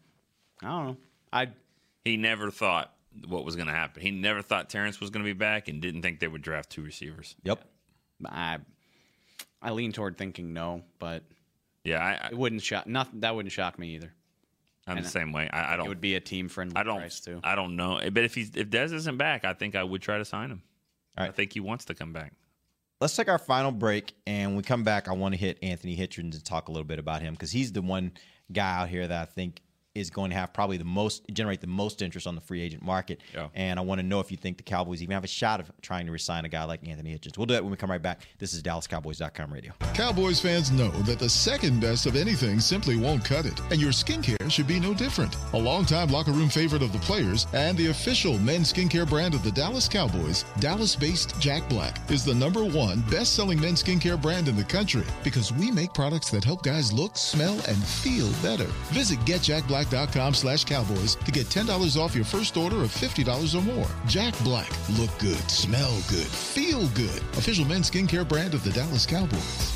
I don't know. I He never thought what was going to happen. He never thought Terrance was going to be back, and didn't think they would draft two receivers. yep. I I lean toward thinking no, but Yeah, I, it wouldn't shock. Nothing that wouldn't shock me either. I, I'm And the same way. I, I don't. It would be a team friendly I don't. price too. I don't know. But if he's if Dez isn't back, I think I would try to sign him. All right. I think he wants to come back. Let's take our final break, and when we come back, I want to hit Anthony Hitchens and talk a little bit about him because he's the one guy out here that I think is going to have probably the most generate the most interest on the free agent market. Yeah. And I want to know if you think the Cowboys even have a shot of trying to resign a guy like Anthony Hitchens. We'll do that when we come right back. This is DallasCowboys.com radio. Cowboys fans know that the second best of anything simply won't cut it, and your skincare should be no different. A longtime locker room favorite of the players and the official men's skincare brand of the Dallas Cowboys, Dallas based Jack Black, is the number one best selling men's skincare brand in the country because we make products that help guys look, smell, and feel better. Visit getjackblack.com slash cowboys to get $10 off your first order of $50 or more. Jack Black. Look good, smell good, feel good. Official men's skincare brand of the Dallas Cowboys.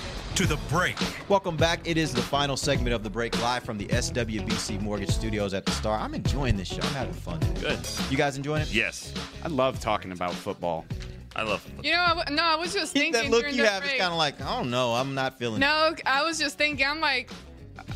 to the break. Welcome back. It is the final segment of the break live from the SWBC Mortgage Studios at the Star. I'm enjoying this show. I'm having fun. Good. You guys enjoying it? Yes. I love talking about football. I love Football. You know, I w- no, I was just thinking that look you the have is kind of like, I don't know. I'm not feeling it. No, I was just thinking. I'm like,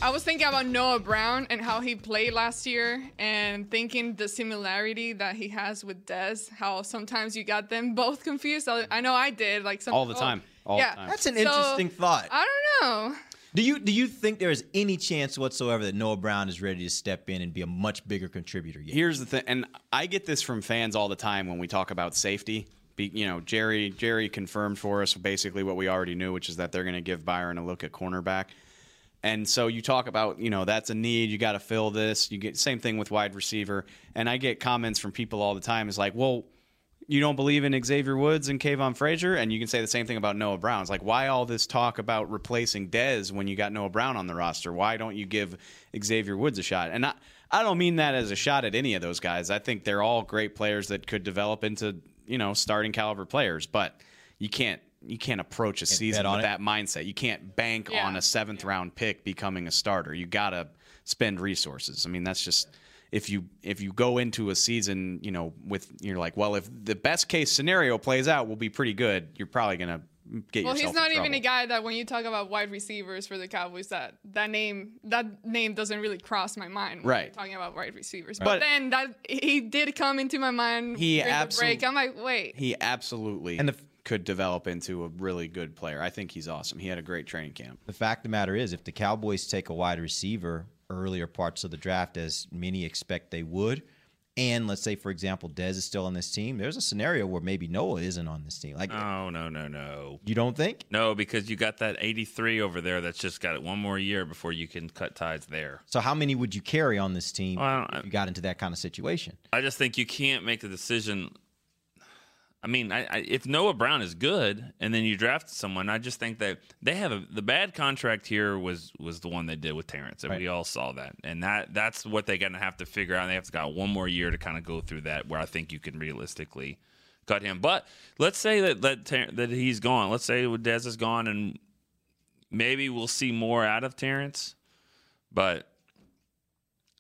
I was thinking about Noah Brown and how he played last year, and thinking the similarity that he has with Dez. How sometimes you got them both confused. I, I know I did. Like some, All the oh, time. All yeah. the time. That's an So, interesting thought. I don't know. Do you do you think there is any chance whatsoever that Noah Brown is ready to step in and be a much bigger contributor? Yet? Here's the thing, and I get this from fans all the time when we talk about safety. Be, you know, Jerry Jerry confirmed for us basically what we already knew, which is that they're going to give Byron a look at cornerback. And so you talk about, you know, that's a need. You got to fill this. You get same thing with wide receiver. And I get comments from people all the time. It's like, well, you don't believe in Xavier Woods and Kavon Frazier, and you can say the same thing about Noah Brown. It's like, why all this talk about replacing Dez when you got Noah Brown on the roster? Why don't you give Xavier Woods a shot? And I, I don't mean that as a shot at any of those guys. I think they're all great players that could develop into, you know, starting caliber players, but you can't you can't approach a season bet on with it. that mindset. You can't bank Yeah. on a seventh round pick becoming a starter. You gotta spend resources. I mean, that's just if you if you go into a season, you know, with you're like, well, if the best case scenario plays out, we'll be pretty good. You're probably gonna get Well, yourself. he's not in even a guy that when you talk about wide receivers for the Cowboys, that that name that name doesn't really cross my mind. When Right. talking about wide receivers, But- but, then that he did come into my mind He during the absol- break. I'm like, wait, He absolutely And the- could develop into a really good player. I think he's awesome. He had a great training camp. The fact of the matter is, if the Cowboys take a wide receiver earlier parts of the draft, as many expect they would, and let's say, for example, Dez is still on this team, there's a scenario where maybe Noah isn't on this team. Like, No, no, no, no. you don't think? No, because you got that 83 over there that's just got it one more year before you can cut ties there. So, how many would you carry on this team Well, if you got into that kind of situation? I just think you can't make a decision. I mean, I, I, if Noah Brown is good, and then you draft someone, I just think that they have a, the bad contract here was was the one they did with Terrance, and we all saw that, and that that's what they're gonna have to figure out. They have to got one more year to kind of go through that, where I think you can realistically cut him. But let's say that that Ter- that he's gone. Let's say Dez is gone, and maybe we'll see more out of Terrance, but.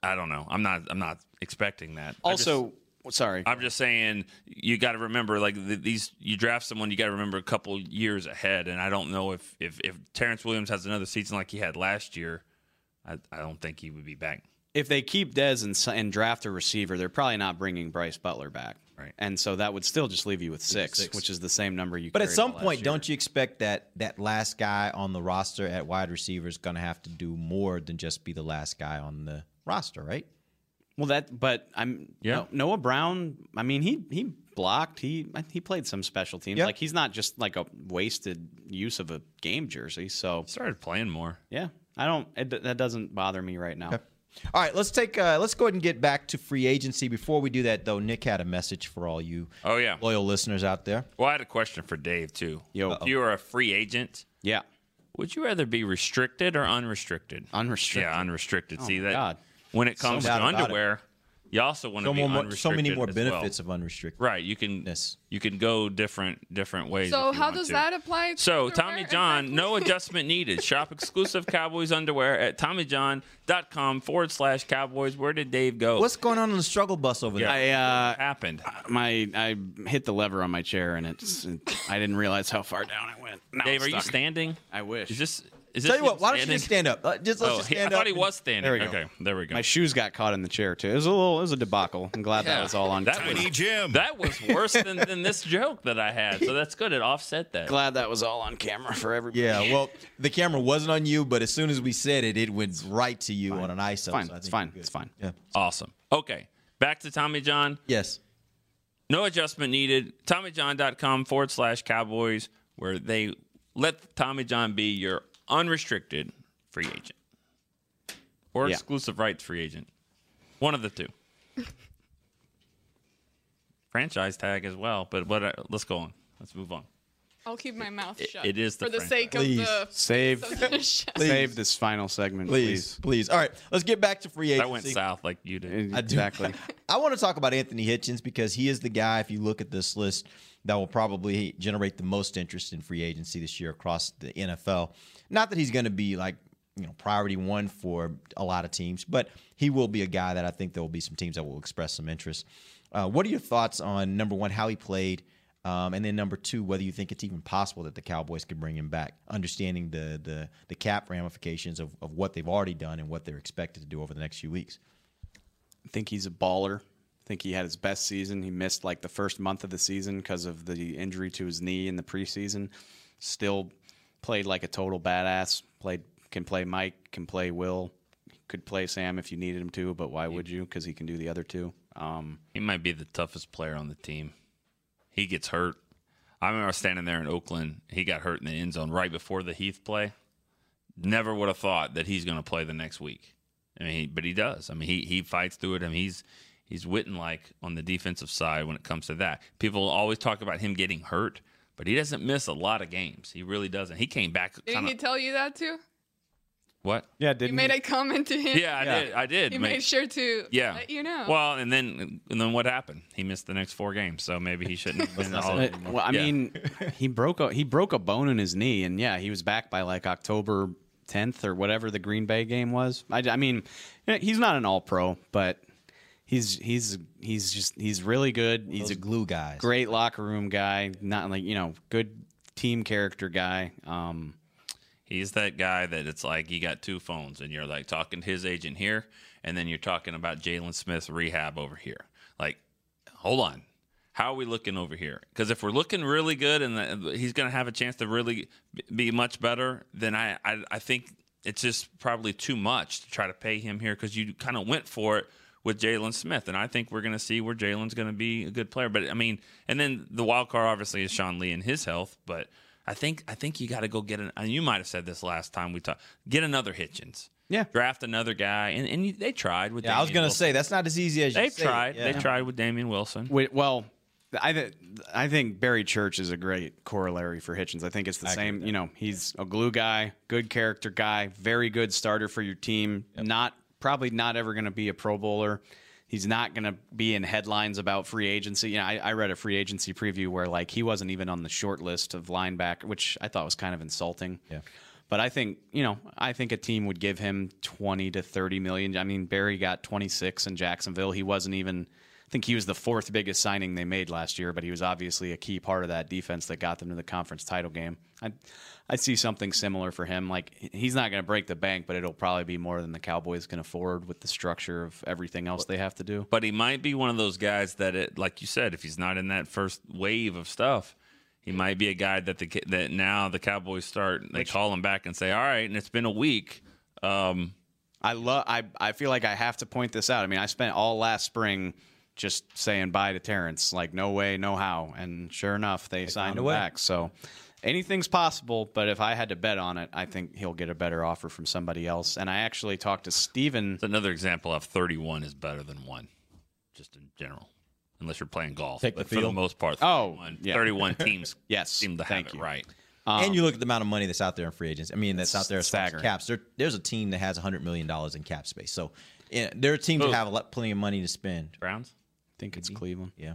I don't know. I'm not. I'm not expecting that. Also, sorry, I'm just saying you got to remember like th- these you draft someone you got to remember a couple years ahead and I don't know if if if Terrance Williams has another season like he had last year I, I don't think he would be back. if they keep Dez and, and draft a receiver, they're probably not bringing Brice Butler back. Right. And so that would still just leave you with six, six. which is the same number you. But at some point, year. don't you expect that that last guy on the roster at wide receiver is going to have to do more than just be the last guy on the roster, right? Well, that, but I'm Yeah. no- Noah Brown. I mean, he he blocked. He he played some special teams. Yeah. Like he's not just like a wasted use of a game jersey. So Started playing more. yeah, I don't. It, that doesn't bother me right now. All right, let's take uh, let's go ahead and get back to free agency. Before we do that, though, Nick had a message for all you Oh yeah. loyal listeners out there. Well, I had a question for Dave too. Yo. if you were a free agent, Yeah, would you rather be restricted or unrestricted? unrestricted. Yeah, unrestricted. Oh See that God. When it comes No to doubt about it. underwear, you also want to So, be more, unrestricted. so many more as well. benefits of unrestricted. Right, you can Yes. you can go different different ways. So how does to. that apply? To So, Tommy John, exactly? no adjustment needed. Shop exclusive Cowboys underwear at TommyJohn.com forward slash Cowboys. Where did Dave go? What's going on in the struggle bus over there? I uh, What happened? my I hit the lever on my chair and it's. I didn't realize how far down I went. Now Dave, are you standing? I wish. Is this Is Tell this you what, why don't you standing? just stand up? Uh, Just let's Oh, just he- stand I up. thought he and- was standing. There we go. Okay, there we go. My shoes got caught in the chair too. It was a little, it was a debacle. I'm glad that was all on. That camera. Jim. That was worse than, than this joke that I had. So that's good. It offset that. Glad that was all on camera for everybody. Yeah, well, the camera wasn't on you, but as soon as we said it, it went right to you on an ISO. fine. so I It's think fine. you're good. It's fine. Yeah. Awesome. Okay. Back to Tommy John. Yes. No adjustment needed. TommyJohn.com forward slash Cowboys, where they let Tommy John be your unrestricted free agent or Yeah. exclusive rights free agent. One of the two. Franchise tag as well, but what? uh, Let's go on. Let's move on. I'll keep my mouth It- shut. it is the for the franchise. sake Please. of the Save, of the show. save this final segment, Please, please. please. All right, let's get back to free agency. I went south like you did. Exactly. I want to talk about Anthony Hitchens because he is the guy, if you look at this list, that will probably generate the most interest in free agency this year across the NFL. Not that he's going to be like, you know, priority one for a lot of teams, but he will be a guy that I think there will be some teams that will express some interest. Uh, what are your thoughts on number one, how he played? Um, and then number two, whether you think it's even possible that the Cowboys could bring him back, understanding the the, the cap ramifications of, of what they've already done and what they're expected to do over the next few weeks. I think he's a baller. I think he had his best season. He missed like the first month of the season because of the injury to his knee in the preseason. Still played like a total badass. Played can play Mike, can play Will, could play Sam if you needed him to, but why would you? Because he can do the other two. Um, He might be the toughest player on the team. He gets hurt. I remember standing there in Oakland. He got hurt in the end zone right before the Heath play. Never would have thought that he's going to play the next week. I mean, he, but he does. I mean, he he fights through it. I mean, he's he's Witten like on the defensive side when it comes to that. People always talk about him getting hurt, but he doesn't miss a lot of games. He really doesn't. He came back Didn't kind he tell you that too? what? yeah, didn't made he? a comment to him. Yeah, I did. I did. He make- made sure to yeah. let you know. Well, and then and then what happened? He missed the next four games, so maybe he shouldn't have been all. Uh, well, I Yeah. mean, he broke a he broke a bone in his knee, and yeah, he was back by like October 10th or whatever the Green Bay game was. I, I mean, eh, he's not an All Pro, but he's he's he's just he's really good. He's a glue guy, great locker room guy, not like you know, good team character guy. Um, He's that guy that it's like you got two phones and you're like talking to his agent here, and then you're talking about Jaylon Smith's rehab over here. Like, hold on. How are we looking over here? Because if we're looking really good and the, he's going to have a chance to really be much better, then I, I, I think it's just probably too much to try to pay him here because you kind of went for it with Jaylon Smith. And I think we're going to see where Jaylon's going to be a good player. But I mean, and then the wild card obviously is Sean Lee and his health. But I think I think you got to go get an. And you might have said this last time we talked. Get another Hitchens. Yeah. Draft another guy, and and you, they tried with. Yeah, I was gonna say that's not as easy as you they tried. Yeah. They tried with Damien Wilson. Wait, well, I th- I think Barry Church is a great corollary for Hitchens. I think it's the I same. You know, he's a glue guy, good character guy, very good starter for your team. Not probably not ever going to be a Pro Bowler. He's not going to be in headlines about free agency. You know, I, I read a free agency preview where like he wasn't even on the short list of linebacker, which I thought was kind of insulting. Yeah. But I think, you know, I think a team would give him 20 to 30 million. I mean, Barry got 26 in Jacksonville. He wasn't even I think he was the fourth biggest signing they made last year, but he was obviously a key part of that defense that got them to the conference title game. I I see something similar for him. Like he's not going to break the bank, but it'll probably be more than the Cowboys can afford with the structure of everything else they have to do. But he might be one of those guys that, it, like you said, if he's not in that first wave of stuff, he might be a guy that the that now the Cowboys start. They call him back and say, "All right," and it's been a week. Um, I love. I I feel like I have to point this out. I mean, I spent all last spring just saying bye to Terrance, like no way, no how, and sure enough, they, signed a him back. So anything's possible. But if I had to bet on it, I think he'll get a better offer from somebody else. And I actually talked to Stephen. it's another example of 31 is better than one, just in general. Unless you're playing golf, Take the but for the most part, Oh, 31, yeah. 31 teams Yes, seem to have thank it you. right. Um, and you look at the amount of money that's out there in free agents. I mean, that's out there as staggering. caps. There, there's a team that has 100 million dollars in cap space. So yeah, there are teams Who? that have a lot, plenty of money to spend. Browns. I think it's Cleveland. Yeah.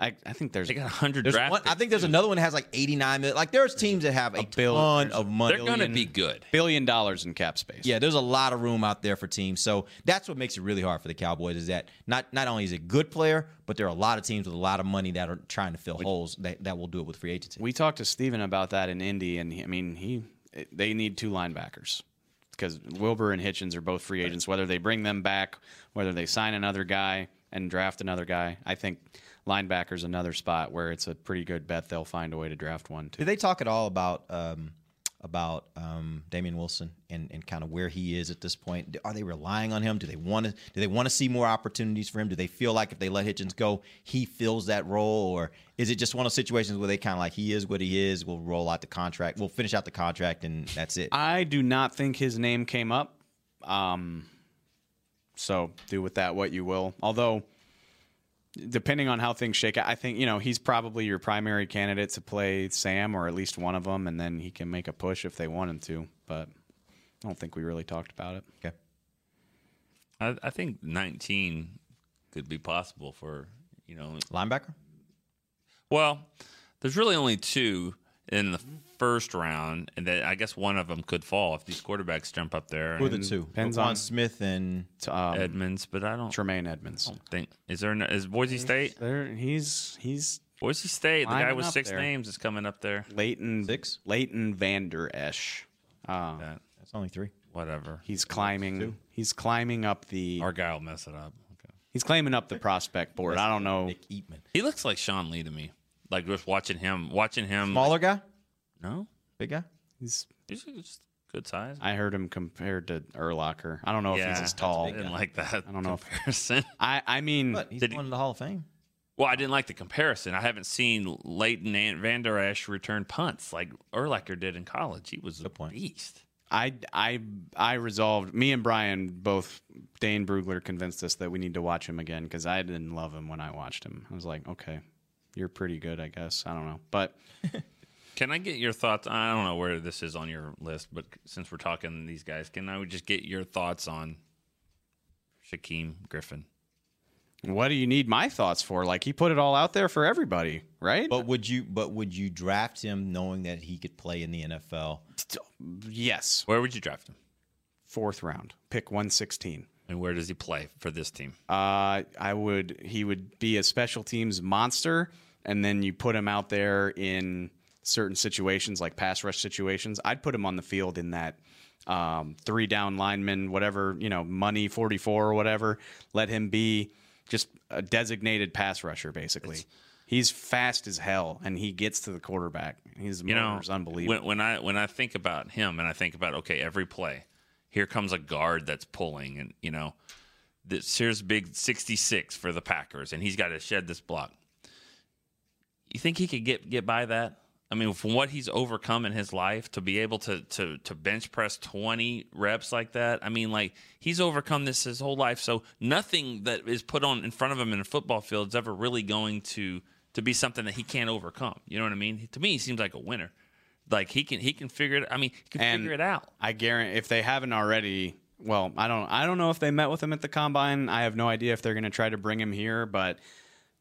I, I think there's They got 100 There's draft one, I picks, think there's too. another one that has like 89 million. Like there's teams that have a, billion, ton of money. They're going to be good. billion dollars in cap space. Yeah, there's a lot of room out there for teams. So that's what makes it really hard for the Cowboys is that not not only is it a good player, but there are a lot of teams with a lot of money that are trying to fill holes that, that will do it with free agency. We talked to Stephen about that in Indy, and he, I mean, he they need two linebackers because Wilber and Hitchens are both free agents. Whether they bring them back, whether they sign another guy and draft another guy, I think linebacker's another spot where it's a pretty good bet they'll find a way to draft one too. Did they talk at all about um, about um, Damien Wilson and, and kind of where he is at this point? Are they relying on him? Do they want to do they want to see more opportunities for him? Do they feel like if they let Hitchens go, he fills that role, or is it just one of those situations where they kind of like he is what he is? We'll roll out the contract, we'll finish out the contract, and that's it. I do not think his name came up. Um, so do with that what you will. Although, depending on how things shake out, I think you know he's probably your primary candidate to play Sam or at least one of them, and then he can make a push if they want him to. But I don't think we really talked about it. Okay. I, I think 19 could be possible for you know linebacker. Well, there's really only two in the first round, and that I guess one of them could fall if these quarterbacks jump up there. Who are the and- two? Depends Roquan on- Smith and Um, Edmonds, but I don't. Tremaine Edmonds. I don't think is there is Boise State? There, he's he's Boise State. The guy climbing with up six there. names is coming up there. Leighton Six? Leighton Vander Esch. Uh, That That's only three. whatever. he's climbing. He's climbing up the. Argyle mess it up. Okay. He's climbing up the prospect board. I don't know. Nick Eatman, He looks like Sean Lee to me. Like just watching him, watching him. smaller guy, No, big guy. He's. he's just good size. I heard him compared to Urlacher. I don't know if he's as tall. I didn't like that. I don't know if- comparison. I I mean, But he's Did he- going to the Hall of Fame. Well, I didn't like the comparison. I haven't seen Leighton and Vander Esch return punts like Urlacher did in college. He was a Good point. beast. I I I resolved. Me and Brian both. Dane Brugler convinced us that we need to watch him again because I didn't love him when I watched him. I was like, okay, you're pretty good, I guess. I don't know, but Can I get your thoughts? I don't know where this is on your list, but since we're talking these guys, can I just get your thoughts on Shaquem Griffin? what do you need my thoughts for? Like he put it all out there for everybody, right? But would you? But would you draft him knowing that he could play in the NFL? yes, Where would you draft him? fourth round, pick one sixteen. And where does he play for this team? Uh, I would. He would be a special teams monster, and then you put him out there in certain situations, like pass rush situations. I'd put him on the field in that um, three down lineman, whatever you know, money forty four or whatever. Let him be just a designated pass rusher, basically. He's fast as hell, and he gets to the quarterback. He's You know, unbelievable. When, when I when I think about him and I think about okay, every play, here comes a guard that's pulling, and you know, this here's big sixty six for the Packers, and he's got to shed this block. You think he could get get by that? I mean, from what he's overcome in his life to be able to to to bench press twenty reps like that, I mean, like he's overcome this his whole life. So nothing that is put on in front of him in a football field is ever really going to to be something that he can't overcome. You know what I mean? To me, he seems like a winner. Like he can he can figure it. I mean, he can And figure it out. I guarantee if they haven't already, well, I don't I don't know if they met with him at the combine. I have no idea if they're going to try to bring him here, but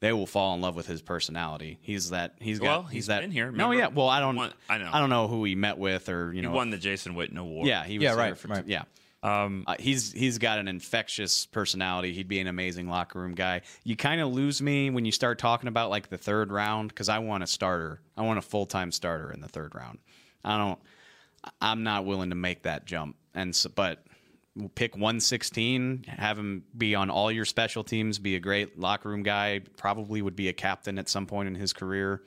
they will fall in love with his personality. He's that he's got Well, he's, he's that been here, No, yeah. Well, I don't Won- I know. I don't know who he met with or you He know. won the Jason Witten Award. yeah, he was Yeah, right, for- right. Yeah. Um, Uh, he's he's got an infectious personality. He'd be an amazing locker room guy. You kind of lose me when you start talking about like the third round because I want a starter. I want a full time starter in the third round. I don't. I'm not willing to make that jump. And so, but pick 116, have him be on all your special teams, be a great locker room guy. Probably would be a captain at some point in his career.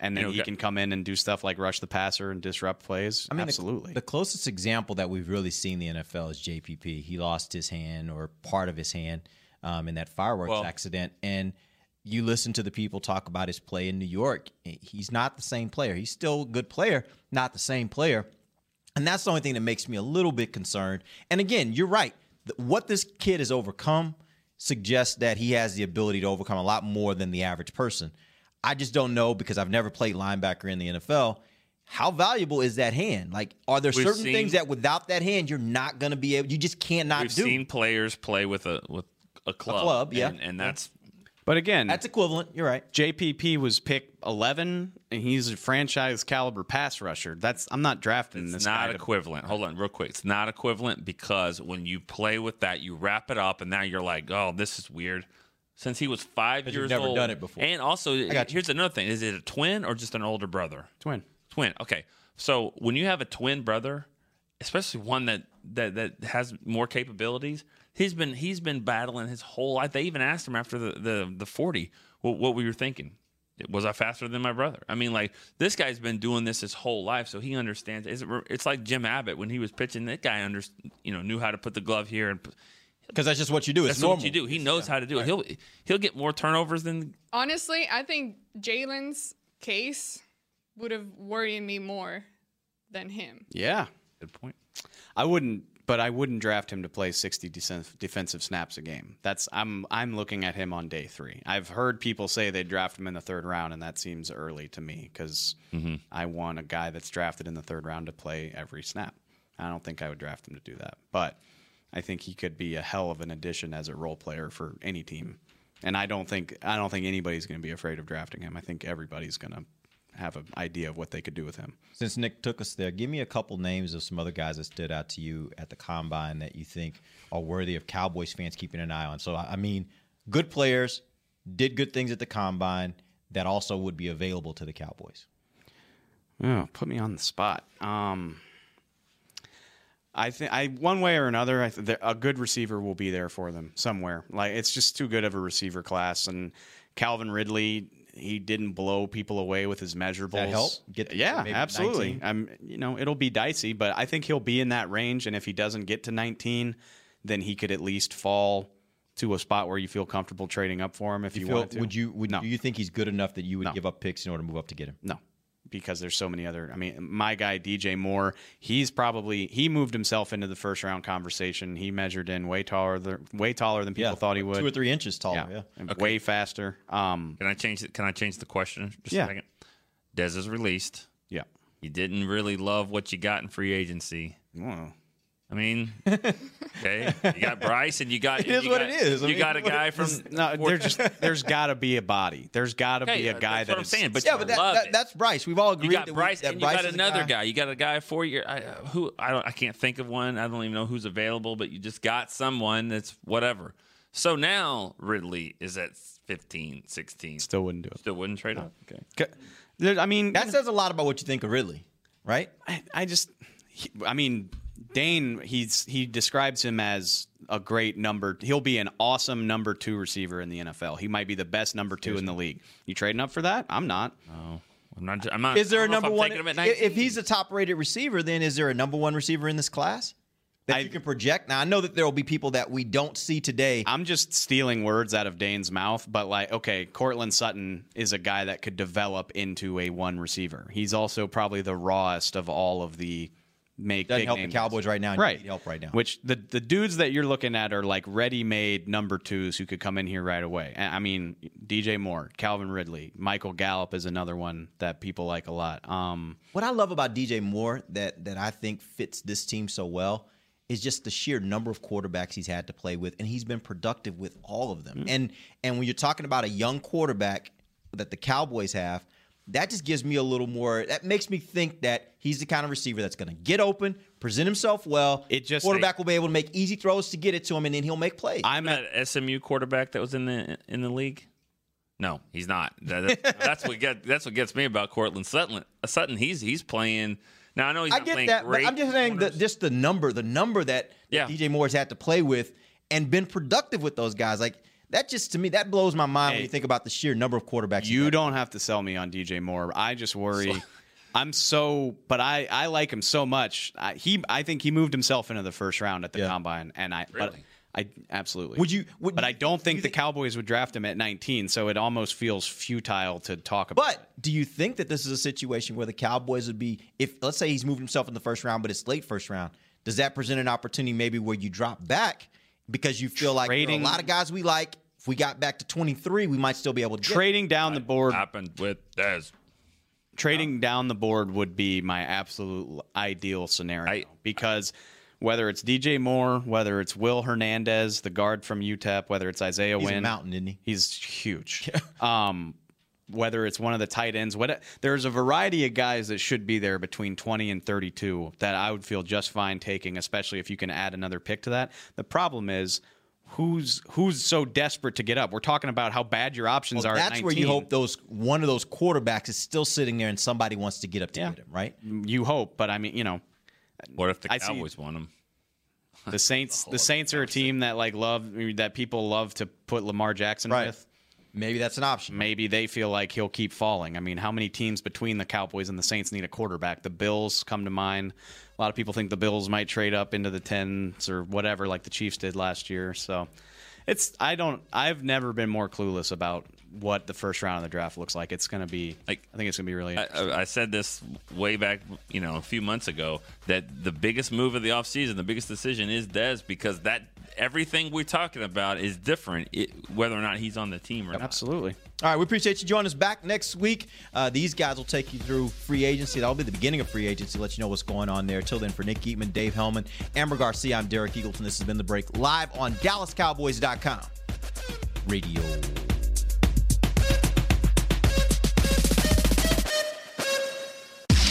And then You know, he can come in and do stuff like rush the passer and disrupt plays. I mean, absolutely. The, closest example that we've really seen in the NFL is JPP. He lost his hand or part of his hand um, in that fireworks Well- accident, and you listen to the people talk about his play in New York. He's not the same player. He's still a good player, not the same player. And that's the only thing that makes me a little bit concerned. And again, you're right. What this kid has overcome suggests that he has the ability to overcome a lot more than the average person. I just don't know because I've never played linebacker in the NFL. How valuable is that hand? Like, are there We've certain seen- things that without that hand you're not going to be able? You just cannot do? We've do. seen players play with a with a club. club, yeah. and, and that's but again, That's equivalent. You're right. JPP was pick 11, and he's a franchise caliber pass rusher. That's I'm not drafting It's this not guy. to- equivalent. Hold on, real quick. It's not equivalent because when you play with that, you wrap it up, and now you're like, "Oh, this is weird." Since he was five years never old, done it before. And also, here's another thing: is it a twin or just an older brother? Twin. Twin. Okay. So when you have a twin brother, especially one that that that has more capabilities, he's been he's been battling his whole life. They even asked him after the the the forty what, what we were thinking. Was I faster than my brother? I mean, like this guy's been doing this his whole life, so he understands. It's, it's like Jim Abbott when he was pitching. That guy under, you know, knew how to put the glove here and because that's just what you do. It's that's normal. what you do. He knows how to do it. He'll he'll get more turnovers than Honestly, I think Jaylon's case would have worried me more than him. Yeah. Good point. I wouldn't, but I wouldn't draft him to play 60 def- defensive snaps a game. That's I'm I'm looking at him on day three. I've heard people say they draft him in the third round, and that seems early to me because mm-hmm. I want a guy that's drafted in the third round to play every snap. I don't think I would draft him to do that, but I think he could be a hell of an addition as a role player for any team. And I don't think I don't think anybody's going to be afraid of drafting him. I think everybody's going to have an idea of what they could do with him. Since Nick took us there, give me a couple names of some other guys that stood out to you at the combine that you think are worthy of Cowboys fans keeping an eye on. So, I I mean, good players, did good things at the combine that also would be available to the Cowboys. Oh, put me on the spot. Um, I think I one way or another, I th- a good receiver will be there for them somewhere. Like it's just too good of a receiver class. And Calvin Ridley, he didn't blow people away with his measurables. that help? Get- yeah, absolutely. 19? I'm, you know, it'll be dicey, but I think he'll be in that range. And if he doesn't get to 19, then he could at least fall to a spot where you feel comfortable trading up for him. If you, You feel, wanted to. would you would No. do you think he's good enough that you would No. give up picks in order to move up to get him? No, because there's so many other. I mean, my guy DJ Moore, he's probably he moved himself into the first round conversation. He measured in way taller, than, way taller than people Yeah, thought he would. two or three inches taller, yeah. and way faster. Um, Can I change it? Can I change the question just Yeah. a second? Dez is released. Yeah. You didn't really love what you got in free agency. I mean, okay, you got Brice and you got. It is what got- it is. I you mean, got a guy from. no, there's just there's got to be a body. There's got to Okay, be a guy that's that what I'm is- saying, but yeah, but that, love that- it. that's Brice. We've all agreed You got that, we- Brice, that and Brice you got is another guy. guy. You got a guy for your I, uh, who I don't I can't think of one. I don't even know who's available, but you just got someone that's whatever. So now Ridley is at 15, 16. Still wouldn't do it. Still wouldn't trade up. Okay. There- I mean, That says a lot about what you think of Ridley, right? I, I just, he- I mean, Dane, he's he describes him as a great number. He'll be an awesome number two receiver in the NFL. He might be the best number two in the league. You trading up for that? I'm not. No, I'm not. I'm not. Is there a number if one? taking If he's a top-rated receiver, then is there a number one receiver in this class that you can project? Now I know that there will be people that we don't see today. I'm just stealing words out of Dane's mouth, but like, okay, Courtland Sutton is a guy that could develop into a one receiver. He's also probably the rawest of all of the make Doesn't help the Cowboys right now, and Right, need help right now. Which the the dudes that you're looking at are like ready-made number twos who could come in here right away. I mean, DJ Moore, Calvin Ridley, Michael Gallup is another one that people like a lot. Um, What I love about DJ Moore that that I think fits this team so well is just the sheer number of quarterbacks he's had to play with, and he's been productive with all of them. And and when you're talking about a young quarterback that the Cowboys have, that just gives me a little more. That makes me think that he's the kind of receiver that's going to get open, present himself well. It just quarterback will be able to make easy throws to get it to him, and then he'll make plays. I'm an SMU quarterback that was in the in the league. No, he's not. That- that- that's what get that's what gets me about Courtland Sutton. Sutton, he's he's playing. Now I know he's i get playing that great but i'm just saying that just the number, the number that Yeah. DJ Moore's had to play with and been productive with those guys. Like that, just to me, that blows my mind when you think about the sheer number of quarterbacks. You don't have to sell me on DJ Moore. I just worry. I'm so, but I, I like him so much. I, he I think he moved himself into the first round at the combine, and I but I absolutely Would you? Would but I don't think the Cowboys would draft him at 19, so it almost feels futile to talk about. But do you think that this is a situation where the Cowboys would be, if let's say he's moved himself in the first round, but it's late first round, does that present an opportunity maybe where you drop back because you feel like there are a lot of guys we like? If we got back to 23, we might still be able to get trading down the board happened with Dez. Trading down the board would be my absolute ideal scenario because whether it's DJ Moore, whether it's Will Hernandez, the guard from UTEP, whether it's Isaiah He's a Wynn, mountain, isn't he? He's huge. um, whether it's one of the tight ends, what there's a variety of guys that should be there between 20 and 32 that I would feel just fine taking, especially if you can add another pick to that. The problem is who's who's so desperate to get up. We're talking about how bad your options Well, are. at that's where you hope those one of those quarterbacks is still sitting there and somebody wants to get up to Yeah. get him, right? You hope, but I mean, you know, What if the I see- Cowboys want him? the Saints. the Saints are a team that like love that people love to put Lamar Jackson Right. with. Maybe that's an option. Maybe they feel like he'll keep falling. I mean, how many teams between the Cowboys and the Saints need a quarterback? The Bills come to mind. A lot of people think the Bills might trade up into the tens or whatever, like the Chiefs did last year. So, it's I don't. I've never been more clueless about what the first round of the draft looks like. It's going to be. Like- I think it's going to be really. I, I- I said this way back, you know, a few months ago that the biggest move of the offseason, the biggest decision is Dez because that everything we're talking about is different, it, whether or not he's on the team or not. Absolutely. All right, we appreciate you joining us back next week. Uh, these guys will take you through free agency. That'll be the beginning of free agency, let you know what's going on there. Till then, for Nick Eatman, Dave Helman, Amber Garcia, I'm Derek Eagleton. This has been The Break live on DallasCowboys.com radio.